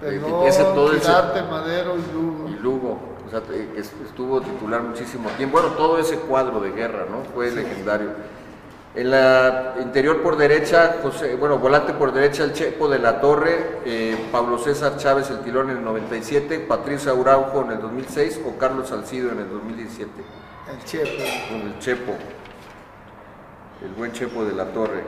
Pelón, Ese- todo ese- Quirarte, Madero y Lugo. Y Lugo, o sea, eh, que estuvo titular muchísimo tiempo. Bueno, todo ese cuadro de guerra, ¿no? Fue legendario. En la interior por derecha, José, bueno, volante por derecha, el Chepo de la Torre, eh, Pablo César Chávez, el Tilón en el 97, Patricia Araujo en el 2006 o Carlos Salcido en el 2017. El Chepe. Con el Chepo, el buen Chepo de la Torre.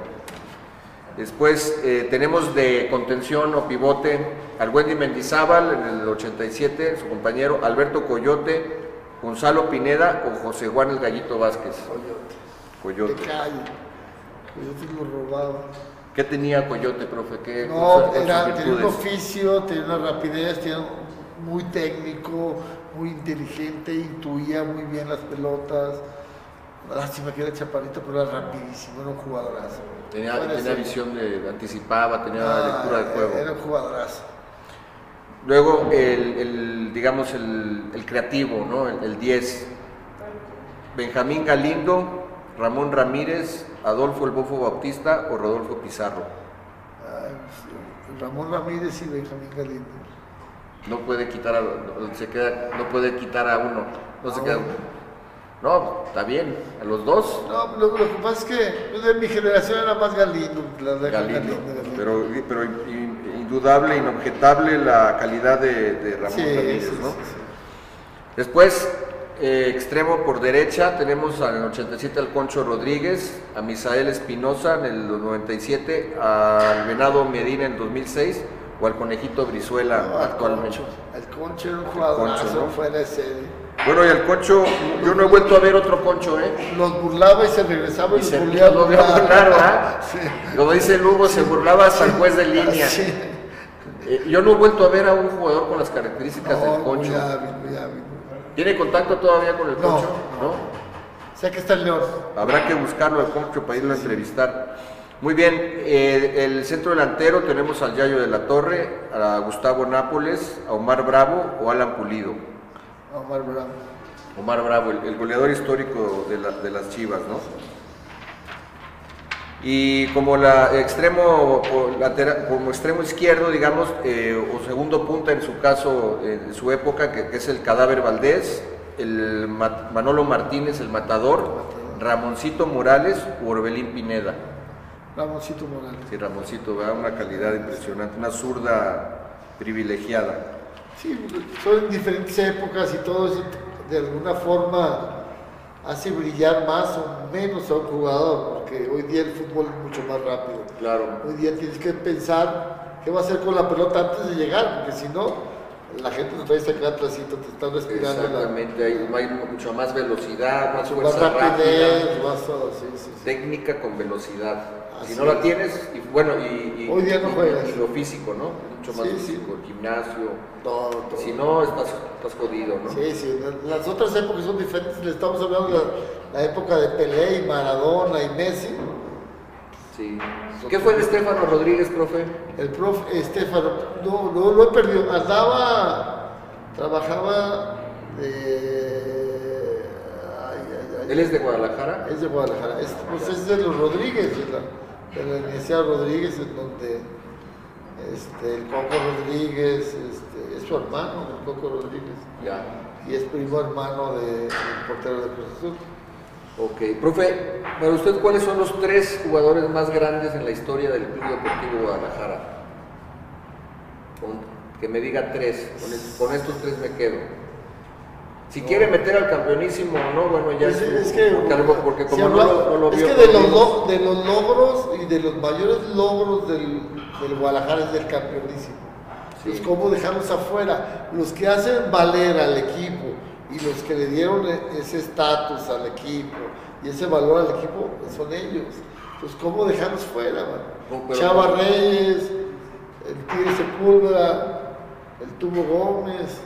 Después eh, tenemos de contención o pivote al Wendy Mendizábal en el 87, su compañero Alberto Coyote, Gonzalo Pineda o José Juan el Gallito Vázquez. Coyote. De Coyote. calle. Coyote lo robaba. ¿Qué tenía Coyote, profe? ¿Qué, No, era, tenía un oficio, tenía una rapidez, tenía muy técnico, muy inteligente, intuía muy bien las pelotas. Lástima que era chaparrito, pero era rapidísimo, era un jugadorazo. Tenía, visión de, anticipaba, tenía Ah, lectura de juego. Era un jugadorazo. Luego, el, el, digamos, el, el creativo, ¿no? El 10. Benjamín Galindo, Ramón Ramírez, Adolfo El Bofo Bautista o Rodolfo Pizarro. Ay, Ramón Ramírez y Benjamín Galindo. No puede quitar a, no, se queda, no puede quitar a uno. No se queda. uno. No, está bien. A los dos, No, lo, lo que pasa es que pues, de mi generación era más Galindo. La de Galindo. Pero, pero in- indudable, inobjetable la calidad de, de Ramón Sí, Ramírez, sí, ¿no? sí. Después, eh, extremo por derecha, tenemos al 87 al Concho Rodríguez, a Misael Espinosa en el 97, al Venado Medina en 2006 o al Conejito Brizuela No, al actualmente. Concho. El Concho era un jugadorazo ¿no? fuera de serie. Bueno, y al Concho, yo no he vuelto a ver otro Concho, ¿eh? Los burlaba y se regresaba y, Y se los volvía a lo burlar. ¿ah? Sí. Como dice Lugo, se burlaba hasta el juez de línea. Sí. Eh, yo no he vuelto a ver a un jugador con las características No, del Concho. muy hábil, muy hábil. ¿Tiene contacto todavía con el No, Concho? no. Sea que está el León. Habrá que buscarlo al Concho para irlo a entrevistar. Muy bien, eh, el centro delantero tenemos al Yayo de la Torre, a Gustavo Nápoles, a Omar Bravo o Alan Pulido. Omar Bravo. Omar Bravo, el, el goleador histórico de, la- de las Chivas, ¿no? Y como la extremo como extremo izquierdo, digamos, eh, o segundo punta en su caso, en su época, que, que es el cadáver Valdés, el Ma- Manolo Martínez, el matador, Ramoncito Morales o Orbelín Pineda. Ramoncito Morales. Sí, Ramoncito, ¿verdad? una calidad impresionante, una zurda privilegiada. Sí, son diferentes épocas y todo eso de alguna forma hace brillar más o menos a un jugador, porque hoy día el fútbol es mucho más rápido. Claro. Hoy día tienes que pensar qué va a hacer con la pelota antes de llegar, porque si no, la gente te trae acá atrásito, te está respirando la, Exactamente, hay, hay mucha más velocidad, más más fuerza rapidez, rápida. más sí, sí, sí. técnica con velocidad. Si no la es. tienes, y bueno, y, y- Hoy día no juegas. y lo físico, ¿no? Mucho más Sí, sí. físico, el gimnasio. Todo, todo. Si no, estás, estás jodido, ¿no? Sí, sí, la- las otras épocas son diferentes, le estamos hablando de la, la época de Pelé y Maradona y Messi. Sí. ¿Qué fue de Estefano Rodríguez, profe? El prof Estefano, no, no lo he perdido, andaba, trabajaba de... ay, ay, ay. Él es de Guadalajara. Es de Guadalajara, es, pues es de los Rodríguez, la, de la Universidad Rodríguez, en donde este, el Coco Rodríguez, este, es su hermano, el Coco Rodríguez, Ya. y es primo hermano de- del portero de Cruz Azul. Ok. Profe, para usted, ¿cuáles son los tres jugadores más grandes en la historia del Club Deportivo Guadalajara? Con- que me diga tres. Con, es- con estos tres me quedo. Si quiere meter al campeonísimo o no, bueno, ya Pues es, es que, porque, si como habla- no, lo- no lo es que de los, conmigo, lo- de los logros y de los mayores logros del, del Guadalajara es del campeonísimo. Sí. Pues cómo dejarlos afuera. Los que hacen valer al equipo y los que le dieron e- ese estatus al equipo y ese valor al equipo son ellos. Pues cómo dejarlos fuera, man? No, Chava Reyes, el Tigre Sepúlveda, el Tubo Gómez.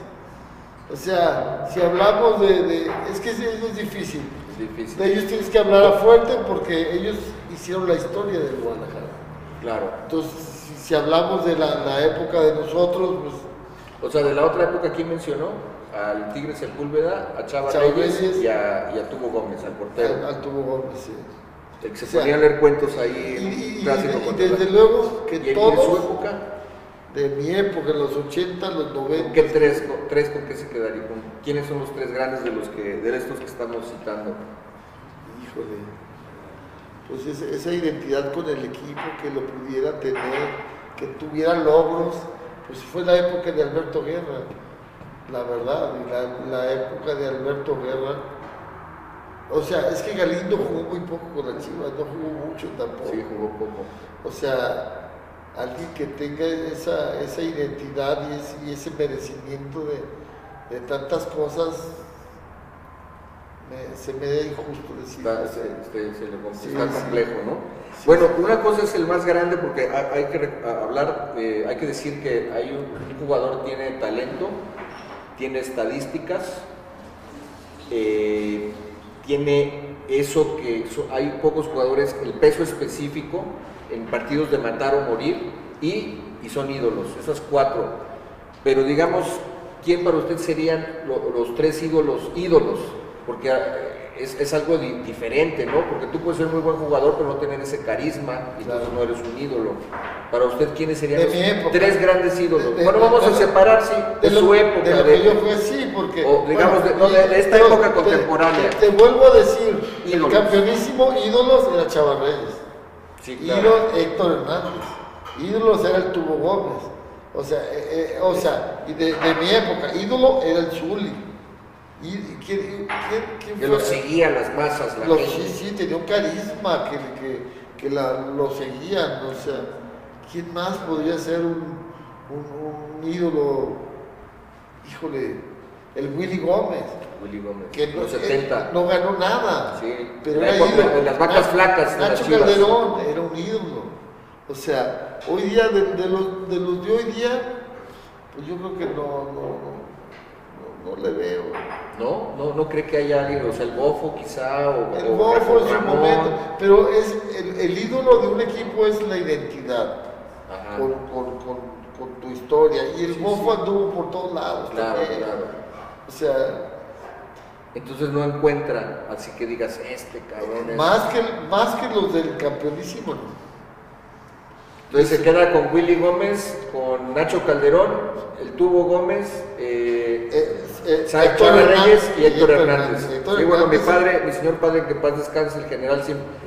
O sea, si hablamos de... de- es que es, es difícil. es difícil. De ellos tienes que hablar a fuerte porque ellos hicieron la historia del Guadalajara. Claro. Entonces, si, si hablamos de la, la época de nosotros, pues O sea, de la otra época, ¿quién mencionó? Al Tigre Sepúlveda, a Chava, Chava Reyes, Reyes. y, a, y a Tubo Gómez, al portero. al, al Tubo Gómez, sí. Que se o sea, leer cuentos ahí, y- desde luego que ¿Y en- en su época? De mi época, los 80, los ¿Con 90, qué tres, con, tres con qué se quedaría? ¿Con ¿Quiénes son los tres grandes de los que de estos que estamos citando? híjole, pues esa, esa identidad con el equipo, que lo pudiera tener, que tuviera logros, pues fue la época de Alberto Guerra, la verdad, y la, la época de Alberto Guerra. O sea, es que Galindo jugó muy poco con la Chivas, no jugó mucho tampoco. Sí, jugó poco. O sea, alguien que tenga esa, esa identidad y ese, y ese merecimiento de, de tantas cosas, me- se me da injusto decir. Está, se- se- se le- Sí, está sí. complejo, ¿no? Sí, bueno, una cosa es el más grande porque ha- hay que hablar, eh, hay que decir que hay un, un jugador tiene talento tiene estadísticas, eh, tiene eso que hay pocos jugadores, el peso específico en partidos de matar o morir y, y son ídolos, esas cuatro. Pero digamos, ¿quién para usted serían los tres ídolos ídolos? Porque es, algo diferente, ¿no? Porque tú puedes ser muy buen jugador, pero no tener ese carisma, y entonces no eres un ídolo. Para usted, ¿quiénes serían los tres grandes ídolos? bueno, vamos a separar, sí, de, su época. De, yo fue así, porque... O, digamos, de, esta época contemporánea. Te, vuelvo a decir, el campeonísimo ídolos era Chava Reyes. Sí, Ídolos Héctor Hernández. Ídolos era el Tubo Gómez. O sea, eh, eh, o sea y de, mi época, ídolo era el Zuli. ¿Y quién, que lo seguían las masas, la Sí, sí, tenía un carisma que, que, que la, lo seguían, o sea, ¿quién más podría ser un, un, un ídolo? Híjole, el Willy Gómez. Willy Gómez, que no, 70. no ganó nada. Sí, pero era ídolo. las vacas flacas. Nacho Calderón era un ídolo. O sea, hoy día, de, de, los, de los de hoy día, pues yo creo que no, no, no, no le veo. ¿no? ¿no? No cree que haya alguien, o sea, el bofo quizá, o El bofo en su momento, pero es, el, ídolo de un equipo es la identidad, con, con, con, tu historia, y el bofo anduvo por todos lados. Claro, claro. O sea... Entonces no encuentra, así que digas, este cabrón es... Más que, más que los del campeonísimo, Entonces se queda con Willy Gómez, con Nacho Calderón, el Tubo Gómez, eh, eh eh, Héctor Reyes y Héctor Hernández. y bueno, mi padre, mi señor padre, que paz descanse, el general,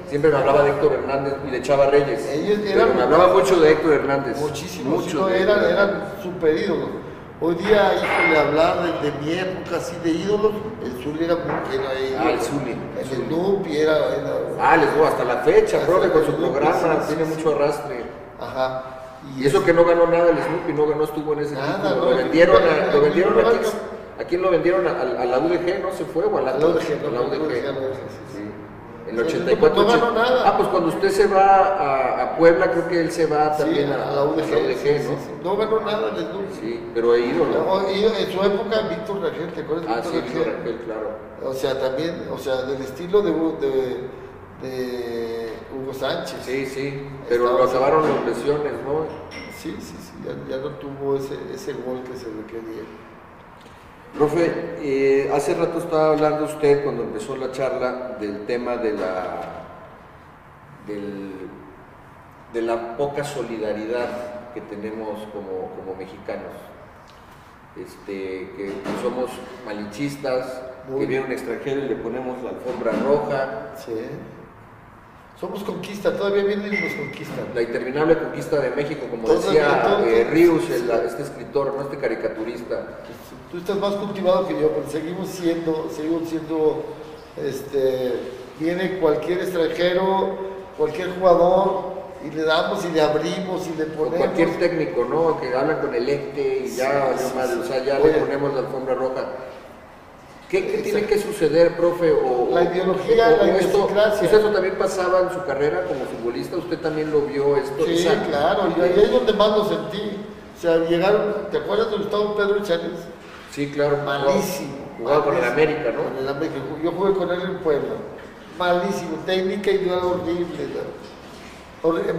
siempre, me hablaba de Héctor Hernández y de Chava Reyes. Ellos eran, me hablaba mucho de Héctor Hernández. Muchísimo, mucho eran, eran super ídolos. Hoy día, híjole, hablar de, de, mi época así de ídolos, el Zuli era era, Ah, el Zuli. El, era, era, Ah, les digo, hasta la fecha, profe, con su programa, tiene mucho arrastre. Ajá. Y, eso que no ganó nada el Snoopy, no, no estuvo en ese nada, lo vendieron, a, lo vendieron aquí ¿A quién lo vendieron? ¿A, la UDG? ¿No se fue? ¿O a la, UDG? A la UDG. Sí. El 84. No, ganó nada. Ah, pues cuando usted se va a, Puebla, creo que él se va también a, la UDG, ¿no? No ganó nada el Sí, pero ha ido, ¿no? en su época, Víctor Rangel, ¿te acuerdas? Ah, sí, Víctor Rangel, claro. O sea, también, o sea, del estilo de, de, Hugo Sánchez. Sí, sí, pero lo acabaron las lesiones, ¿no? Sí, sí, sí, ya, ya no tuvo ese, ese gol que se requería. Profe, eh, hace rato estaba hablando usted cuando empezó la charla del tema de la, de la poca solidaridad que tenemos como, mexicanos. Este, que, somos malichistas, que viene un extranjero y le ponemos la alfombra roja. Sí. Somos conquista, todavía vienen y nos conquistan. La interminable conquista de México, como decía eh, Rius, este escritor, ¿no? este caricaturista. Tú estás más cultivado que yo, pero seguimos siendo, seguimos siendo, este, viene cualquier extranjero, cualquier jugador, y le damos y le abrimos y le ponemos. cualquier técnico, ¿no? Que habla con el ente y ya, o sea, ya le ponemos la alfombra roja. ¿Qué, tiene que suceder, profe? O, la ideología, la esto, ¿Usted también pasaba en su carrera como futbolista? ¿Usted también lo vio esto? Sí, claro, y ahí es donde más lo sentí. O sea, llegaron, ¿te acuerdas de Gustavo Pedro Chávez? Sí, claro. Malísimo. Jugaba con el América, ¿no? Con el América. Yo jugué con él en Puebla. Malísimo. Técnica y duelo horrible.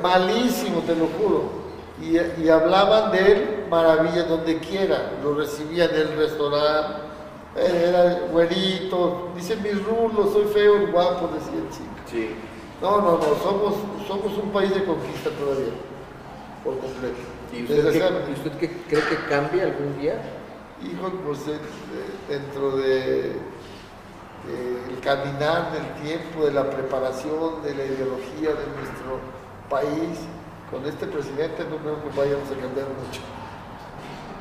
Malísimo, te lo juro. Y, y hablaban de él maravillas donde quiera. Lo recibían en el restaurante era güerito, dice mis rulos, soy feo y guapo, decía el chico. Sí. No, no, no, somos, somos un país de conquista todavía, por completo. ¿Y usted, qué, usted qué cree que cambie algún día? Hijo, pues eh, dentro de, el caminar del tiempo, de la preparación, de la ideología de nuestro país, con este presidente no creo que vayamos a cambiar mucho.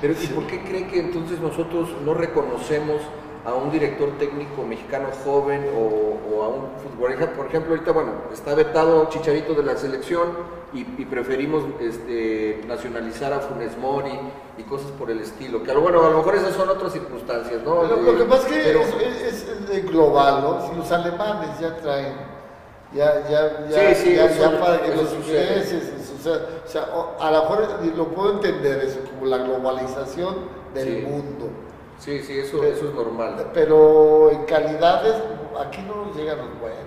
Pero ¿y por qué cree que entonces nosotros no reconocemos a un director técnico mexicano joven o, a un futbolista? Por ejemplo, ahorita, bueno, está vetado Chicharito de la selección y, preferimos este, nacionalizar a Funes Mori y cosas por el estilo. Que bueno, a lo mejor esas son otras circunstancias, ¿no? lo que pasa es que es, global, ¿no? Si los alemanes ya traen, ya, ya, ya, ya, ya para que los ingleses o sea, o sea, a lo mejor lo puedo entender eso como la globalización del mundo. Sí, sí, eso, eso es normal. Pero en calidades, aquí no nos llegan los buenos.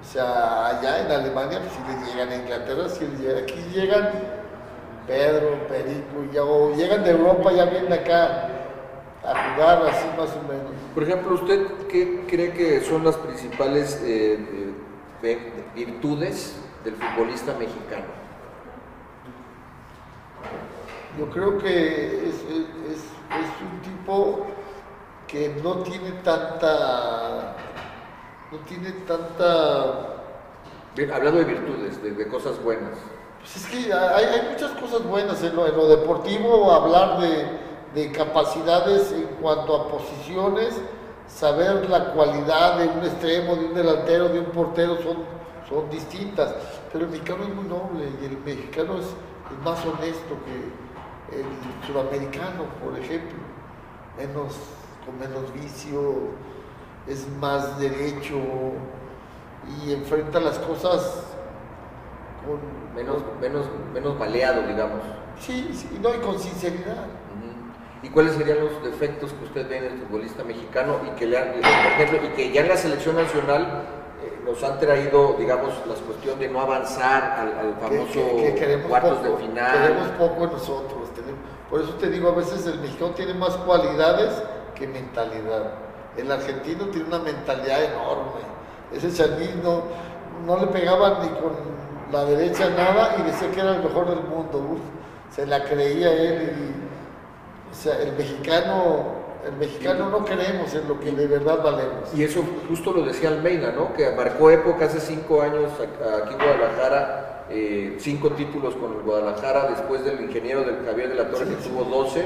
O sea, allá en Alemania pues, sí les llegan, en Inglaterra sí les llegan. Aquí llegan Pedro, Perico, ya, o llegan de Europa, ya vienen acá a jugar así más o menos. Por ejemplo, ¿usted qué cree que son las principales eh, eh, virtudes del futbolista mexicano? Yo creo que es, es, es un tipo que no tiene tanta no tiene tanta... Bien, hablando de virtudes, de, cosas buenas. Pues es que hay, hay muchas cosas buenas en lo, deportivo, hablar de, de, capacidades en cuanto a posiciones, saber la cualidad de un extremo, de un delantero, de un portero, son, son distintas. Pero el mexicano es muy noble y el mexicano es, es más honesto que el sudamericano, por ejemplo, menos, con menos vicio es más derecho y enfrenta las cosas con menos, menos, menos baleado, digamos. Sí, sí, no, y con sinceridad. ¿Y cuáles serían los defectos que usted ve en el futbolista mexicano y que, le han, por ejemplo, y que ya en la selección nacional eh, nos han traído, digamos, la cuestión de no avanzar al, famoso cuartos de final? Queremos poco nosotros. Por eso te digo, a veces el mexicano tiene más cualidades que mentalidad. El argentino tiene una mentalidad enorme. Ese Chanín no, le pegaba ni con la derecha nada y decía que era el mejor del mundo. se la creía él. Y, o sea, el mexicano el mexicano no creemos en lo que de verdad valemos. Y eso justo lo decía Almeida, ¿no? Que marcó época hace cinco años aquí en Guadalajara, eh, cinco títulos con el Guadalajara, después del ingeniero del Javier de la Torre que tuvo 12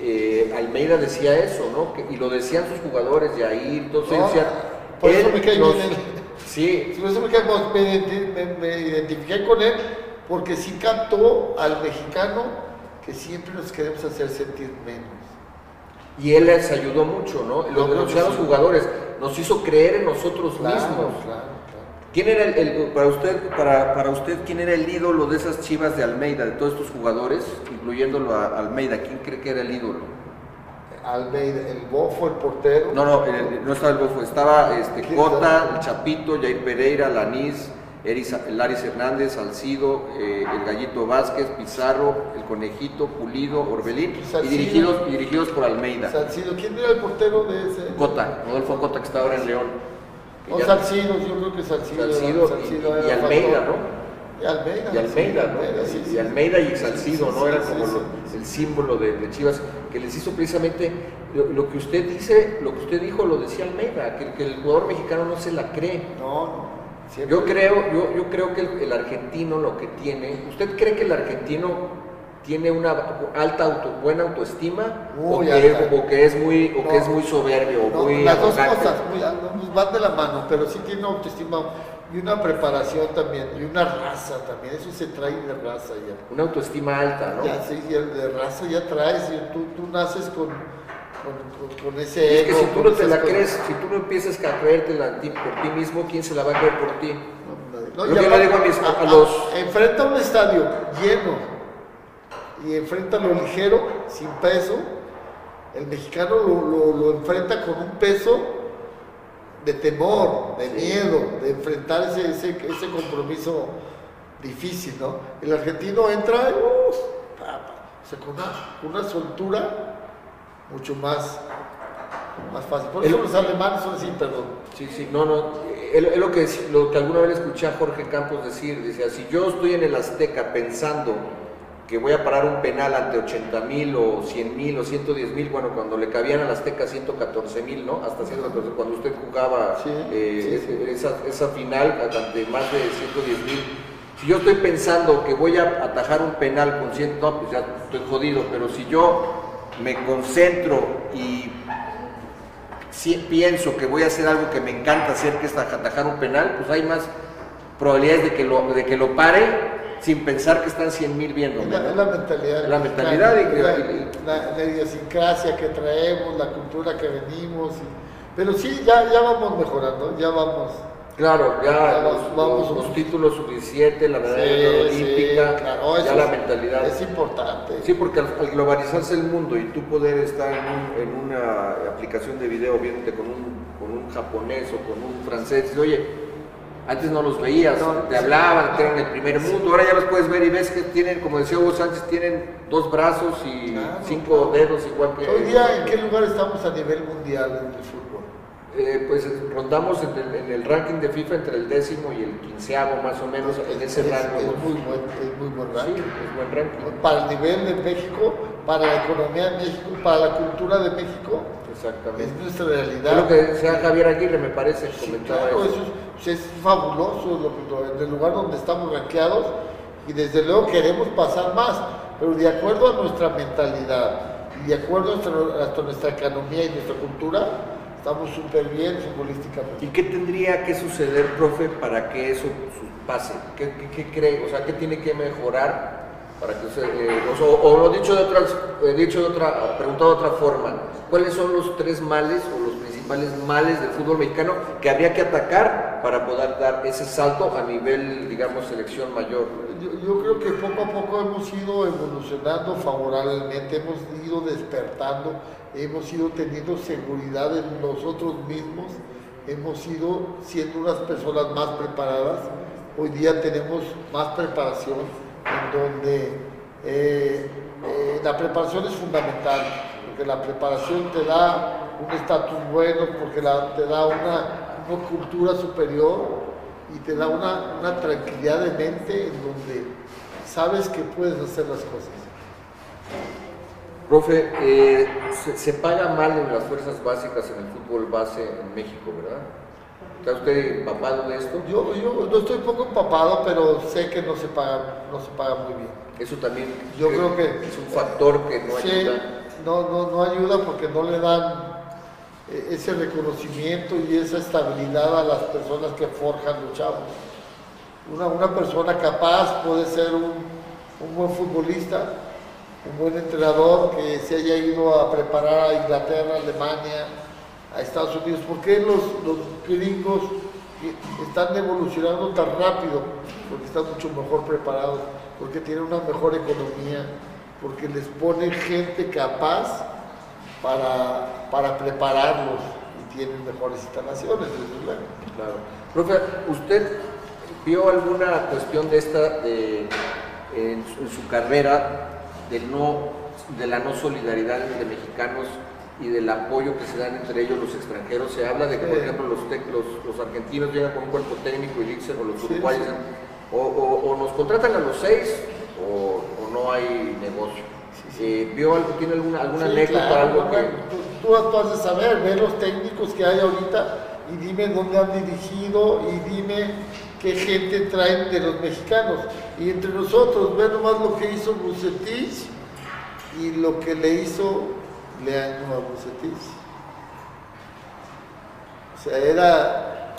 eh, Almeida decía eso, ¿no? y lo decían sus jugadores, todos no, decían, por eso me cae bien Sí. Por eso me, me, identifiqué con él, porque sí captó al mexicano que siempre nos queremos hacer sentir menos. Y él les ayudó mucho, ¿no? Lo que los jugadores, nos hizo creer en nosotros mismos. ¿Quién era el, para usted, para, para, usted, quién era el ídolo de esas chivas de Almeida, de todos estos jugadores, incluyéndolo a Almeida? ¿Quién cree que era el ídolo? Almeida, el Bofo, el portero. No, no, no estaba el Bofo, estaba este, Cota, el Chapito, Jair Pereira, Lanís, Laris Hernández, Salcido, eh, el Gallito Vázquez, Pizarro, el Conejito, Pulido, Orbelín, y dirigidos, dirigidos por Almeida. Salcido, ¿quién era el portero de ese? Cota, Rodolfo Cota, que está ahora en León. O Salcido, yo creo que Salcido. Salcido, y, Almeida, ¿no? Y Almeida. Y Almeida, ¿no? y Almeida y Salcido, ¿no? Era como el símbolo de, Chivas, que les hizo precisamente lo, que usted dice, lo que usted dijo, lo decía Almeida, que, que el jugador mexicano no se la cree. No, no. Yo creo, yo, yo creo que el, argentino lo que tiene, ¿usted cree que el argentino tiene una alta auto, buena autoestima o, que, es muy o que es muy soberbio o muy las dos cosas muy, van de la mano pero sí tiene una autoestima y una preparación también y una raza también eso se trae de raza ya. Una autoestima alta no ya sí de raza ya traes tú, tú naces con con, ese ego. Es que si tú no te la crees, si tú no empiezas a creértela por ti mismo, ¿quién se la va a creer por ti? No, yo le digo a, mis, a, los... Enfrenta un estadio lleno y enfrenta lo ligero, sin peso. El mexicano lo, enfrenta con un peso de temor, de miedo, de enfrentar ese, ese, compromiso difícil, ¿no? El argentino entra con, una, soltura mucho más, más fácil. Por eso los alemanes son así, perdón. Sí, sí, no, no. Es lo que, lo que alguna vez escuché a Jorge Campos decir, decía, si yo estoy en el Azteca pensando que voy a parar un penal ante 80 mil o 100 mil o 110 mil, bueno, cuando le cabían a Azteca 114 mil, ¿no? Hasta 114, cuando usted jugaba eh, Esa, esa, final ante más de 110 mil. Si yo estoy pensando que voy a atajar un penal con 100, no, pues ya estoy jodido, pero si yo me concentro y pienso que voy a hacer algo que me encanta hacer, que es atajar un penal, pues hay más probabilidades de que lo, de que lo pare sin pensar que están 100 mil viendo. Es la, mentalidad. La mentalidad y, la, idiosincrasia que traemos, la cultura que venimos. pero sí, ya, ya vamos mejorando, ya vamos. Claro, ya, los, vamos, los, títulos sub-17, la medalla olímpica, ya la mentalidad. Es importante. Sí, porque al, globalizarse el mundo y tú poder estar en, una aplicación de video viéndote con un, con un japonés o con un francés, oye, antes no los veías, te hablaban, eran el primer mundo, ahora ya los puedes ver y ves que tienen, como decía Hugo Sánchez, tienen dos brazos y cinco dedos igual que... Hoy día, ¿en qué lugar estamos a nivel mundial en el fútbol? Eh, pues rondamos en el, ranking de FIFA entre el décimo y el quinceavo más o menos en ese rango. Es muy buen, es muy buen ranking. es buen ranking. Para el nivel de México, para la economía de México, para la cultura de México, Exactamente. es nuestra realidad. Es lo que decía Javier Aguirre, me parece, comentaba eso. Es, es fabuloso en el lugar donde estamos rankeados y desde luego queremos pasar más, pero de acuerdo a nuestra mentalidad y de acuerdo a nuestra economía y nuestra cultura, estamos súper bien futbolísticamente. ¿Y qué tendría que suceder, profe, para que eso pase? ¿Qué, qué, cree? O sea, ¿qué tiene que mejorar para que usted, eh, o, lo dicho de, otras, eh, dicho de otra, preguntado de otra forma, ¿cuáles son los tres males o los principales males del fútbol mexicano que habría que atacar para poder dar ese salto a nivel, digamos, selección mayor? Yo, yo creo que poco a poco hemos ido evolucionando favorablemente, hemos ido despertando hemos ido teniendo seguridad en nosotros mismos, hemos ido siendo unas personas más preparadas. Hoy día tenemos más preparación, en donde eh, eh, la preparación es fundamental, porque la preparación te da un estatus bueno, porque te da una, cultura superior y te da una, una tranquilidad de mente en donde sabes que puedes hacer las cosas. Profe, eh, se, paga mal en las fuerzas básicas en el fútbol base en México, ¿verdad? ¿Está usted empapado de esto? Yo, yo no estoy poco empapado, pero sé que no se paga, no se paga muy bien. Eso también yo creo que es un factor que no ayuda. No, no, no ayuda porque no le dan ese reconocimiento y esa estabilidad a las personas que forjan los chavos. Una, una persona capaz puede ser un, un buen futbolista, un buen entrenador que se haya ido a preparar a Inglaterra, Alemania, a Estados Unidos. ¿Por qué los, los gringos están evolucionando tan rápido? Porque están mucho mejor preparados, porque tienen una mejor economía, porque les ponen gente capaz para, para prepararlos y tienen mejores instalaciones, desde luego. Claro. Profe, ¿usted vio alguna cuestión de esta de, en su carrera no, de la no solidaridad entre mexicanos y del apoyo que se dan entre ellos los extranjeros. Se habla de que, por ejemplo, los, los, argentinos llegan con un cuerpo técnico y dicen, o los uruguayos, o, nos contratan a los seis o, no hay negocio. Eh, ¿Vio algo, tiene alguna, alguna anécdota? algo que... tú, tú, has de saber, ve los técnicos que hay ahorita y dime dónde han dirigido y dime qué gente traen de los mexicanos. Y entre nosotros, ve nomás lo que hizo Bucetich y lo que le hizo Leandro a Bucetich. O sea, era.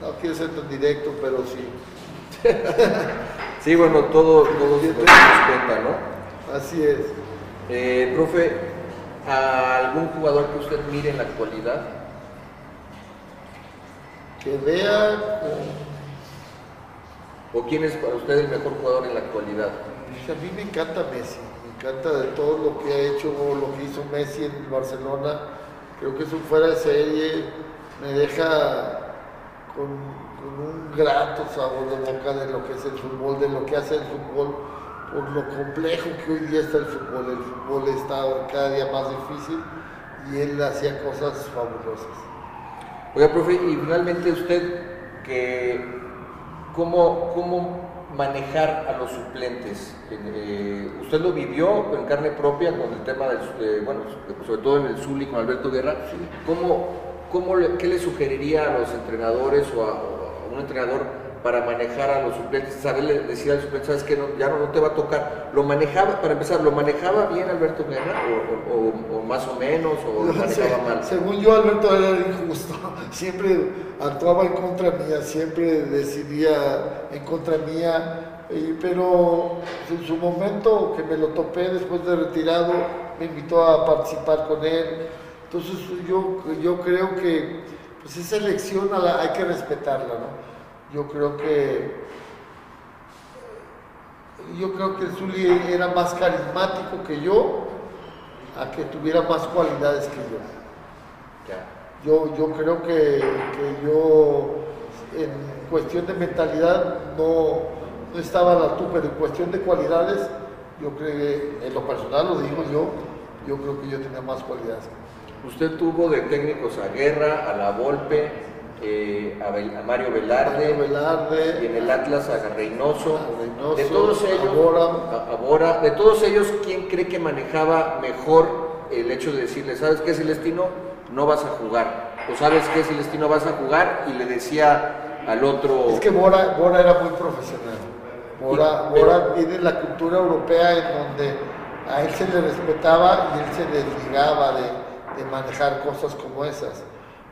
No quiero ser tan directo, pero sí. sí, bueno, todo, todo se cuenta, ¿no? Así es. Eh, profe, ¿a algún jugador que usted mire en la actualidad? que vea... ¿O quién es para usted el mejor jugador en la actualidad? Pues, a mí me encanta Messi, me encanta de todo lo que ha hecho, lo que hizo Messi en Barcelona. Creo que es un fuera de serie, me deja con, un grato sabor de boca de lo que es el fútbol, de lo que hace el fútbol, por lo complejo que hoy día está el fútbol. El fútbol está cada día más difícil y él hacía cosas fabulosas. Oiga, profe, y finalmente usted, que, ¿cómo, cómo manejar a los suplentes? Eh, usted lo vivió en carne propia con el tema del, bueno, sobre todo en el Zuli con Alberto Guerra. ¿Cómo, cómo ¿Qué le sugeriría a los entrenadores o a un entrenador para manejar a los suplentes, saberle decir al suplente, sabes que ya no, te va a tocar. ¿Lo manejaba, para empezar, lo manejaba bien Alberto Guerra o, más o menos o lo manejaba mal? Según yo, Alberto era injusto. Siempre actuaba en contra mía, siempre decidía en contra mía. pero en su momento que me lo topé después de retirado, me invitó a participar con él. Entonces yo, yo creo que pues esa elección hay que respetarla, ¿no? Yo creo que yo creo que Zuli era más carismático que yo, a que tuviera más cualidades que yo. Yo, yo creo que, que, yo, en cuestión de mentalidad, no, no estaba a la altura, pero en cuestión de cualidades, yo creo que, en lo personal lo digo yo, yo creo que yo tenía más cualidades. Usted tuvo de técnicos a Guerra, a La Volpe, eh, a, Mario Velarde, y en el Atlas a Reynoso. de todos ellos, a de todos ellos, ¿quién cree que manejaba mejor el hecho de decirle, ¿sabes qué, Celestino? No vas a jugar. O sabes qué, Celestino, vas a jugar y le decía al otro... Es que Bora, Bora era muy profesional. Bora, Bora tiene la cultura europea en donde a él se le respetaba y él se desligaba de, de manejar cosas como esas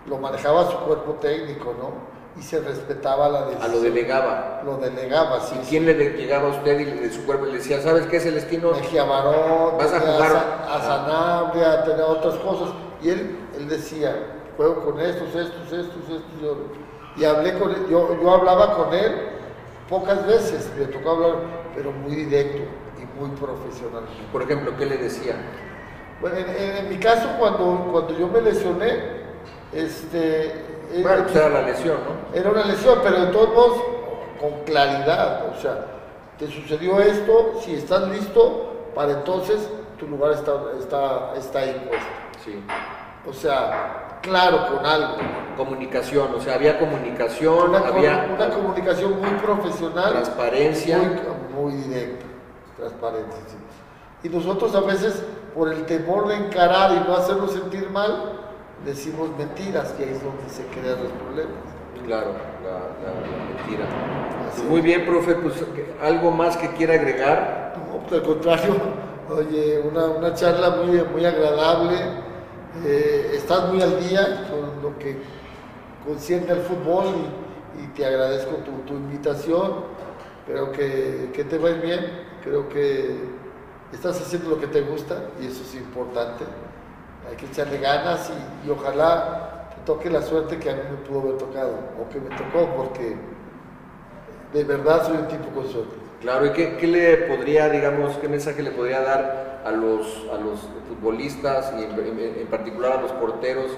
lo manejaba su cuerpo técnico, ¿no? Y se respetaba la decisión. A lo delegaba. Lo delegaba, sí. ¿Y quién le llegaba a usted y de su cuerpo le decía, ¿sabes qué, Celestino? Mejía Marón, vas a jugar a, Sanabria, tenía otras cosas. Y él, él decía, juego con estos, estos, estos, estos. Y hablé con él, yo, yo hablaba con él pocas veces, me tocó hablar, pero muy directo y muy profesional. Por ejemplo, ¿qué le decía? Bueno, en, en mi caso, cuando, cuando yo me lesioné, este, bueno, pues era la lesión, ¿no? Era una lesión, pero de todos modos, con claridad, o sea, te sucedió esto, si estás listo, para entonces tu lugar está, está, está ahí puesto. Sí. O sea, claro, con algo. Comunicación, o sea, había comunicación, una, había... Una comunicación muy profesional. Transparencia. Muy, muy directa, transparencia, sí. Y nosotros a veces, por el temor de encarar y no hacerlo sentir mal, decimos mentiras, que es donde se crean los problemas. Claro, la, mentira. Muy bien, profe, pues algo más que quiera agregar. No, pues, al contrario, oye, una, una charla muy, muy agradable. Eh, estás muy al día con lo que concierne al fútbol y, te agradezco tu, tu, invitación. Creo que, que te va bien, creo que estás haciendo lo que te gusta y eso es importante hay que echarle ganas y, ojalá te toque la suerte que a mí me pudo haber tocado o que me tocó, porque de verdad soy un tipo con suerte. Claro, ¿y qué, le podría, digamos, qué mensaje le podría dar a los, a los futbolistas y en, particular a los porteros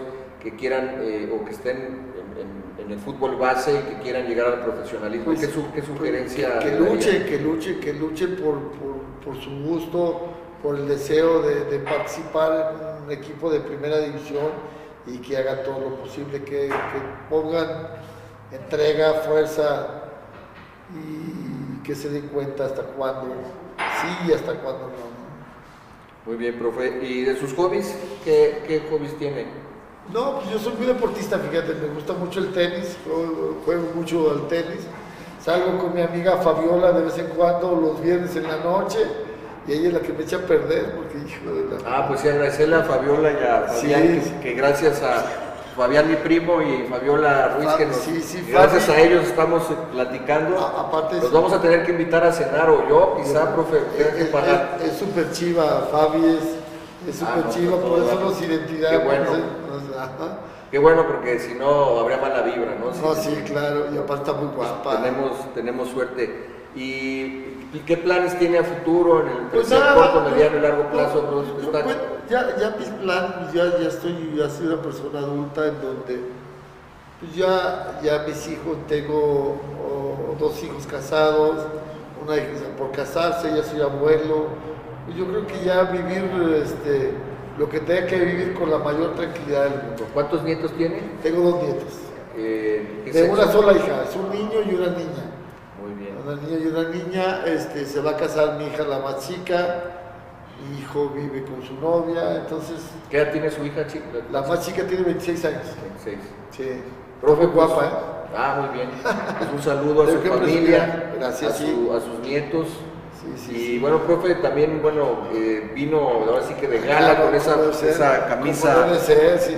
que quieran eh, o que estén en, el fútbol base y que quieran llegar al profesionalismo? Pues, ¿Qué, su, qué, sugerencia? que, luchen, que luchen, que luchen por, por, por su gusto, por el deseo de, participar en un equipo de primera división y que hagan todo lo posible, que, pongan entrega, fuerza y que se den cuenta hasta cuándo sí y hasta cuándo no. Muy bien, profe. ¿Y de sus hobbies? ¿Qué, qué hobbies tiene? No, pues yo soy muy deportista, fíjate, me gusta mucho el tenis, juego mucho al tenis. Salgo con mi amiga Fabiola de vez en cuando los viernes en la noche y ella es la que me echa a perder, porque hijo de la... Ah, pues sí, agradecerle a Fabiola y a Fabián, que, gracias a Fabián, mi primo, y Fabiola Ruiz, que nos, sí, sí, gracias a ellos estamos platicando. aparte Los vamos a tener que invitar a cenar, o yo, quizá, profe, es, pagar. Es súper chiva, Fabi es súper ah, chiva, por eso nos identidad. Qué bueno. Qué bueno, porque si no habría mala vibra, ¿no? No, sí, claro, y aparte está muy guapa. tenemos, tenemos suerte. Y ¿Y qué planes tiene a futuro en el pues corto, mediano y largo plazo? Pues, ya, ya mis planes, ya, ya estoy, ya soy una persona adulta en donde pues ya, ya mis hijos, tengo dos hijos casados, una hija por casarse, ya soy abuelo. Pues yo creo que ya vivir este, lo que tenga que vivir con la mayor tranquilidad del mundo. ¿Cuántos nietos tiene? Tengo dos nietos. Eh, de una sola hija, es un niño y una niña. Una niña y una niña, este, se va a casar mi hija la más chica, mi hijo vive con su novia, entonces... ¿Qué edad tiene su hija chica? La más chica tiene 26 años. 26. Sí. Profe pues, guapa, ¿eh? Ah, muy bien. Pues un saludo a su familia, Gracias, a, sus nietos. Sí, sí, y bueno, profe, también, bueno, eh, vino ahora sí que de gala con esa, esa camisa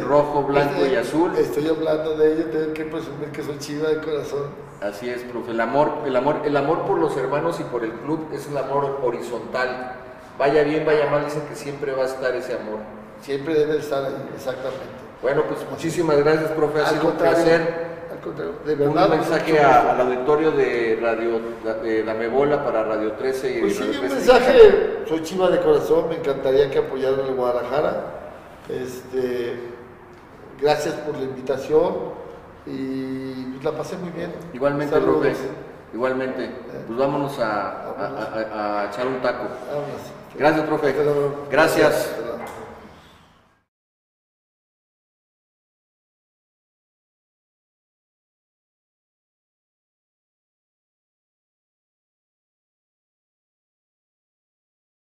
rojo, blanco y azul. Estoy hablando de ella, tengo que presumir que soy chiva de corazón. Así es, profe. El amor, el amor, el amor por los hermanos y por el club es el amor horizontal. Vaya bien, vaya mal, dicen que siempre va a estar ese amor. Siempre debe estar ahí, exactamente. Bueno, pues muchísimas gracias, profe. Ha Al sido un placer. De Un verdad. mensaje a- gusto. al auditorio de Radio de La Mebola para Radio 13 y Pues sí, Radio un 13. mensaje, soy chiva de corazón, me encantaría que apoyaran el Guadalajara. Este, gracias por la invitación y pues, la pasé muy bien. Igualmente, Saludos. profe. Igualmente. Pues vámonos a, a- a- a- a echar un taco. Vámonos. Gracias, profe. Gracias.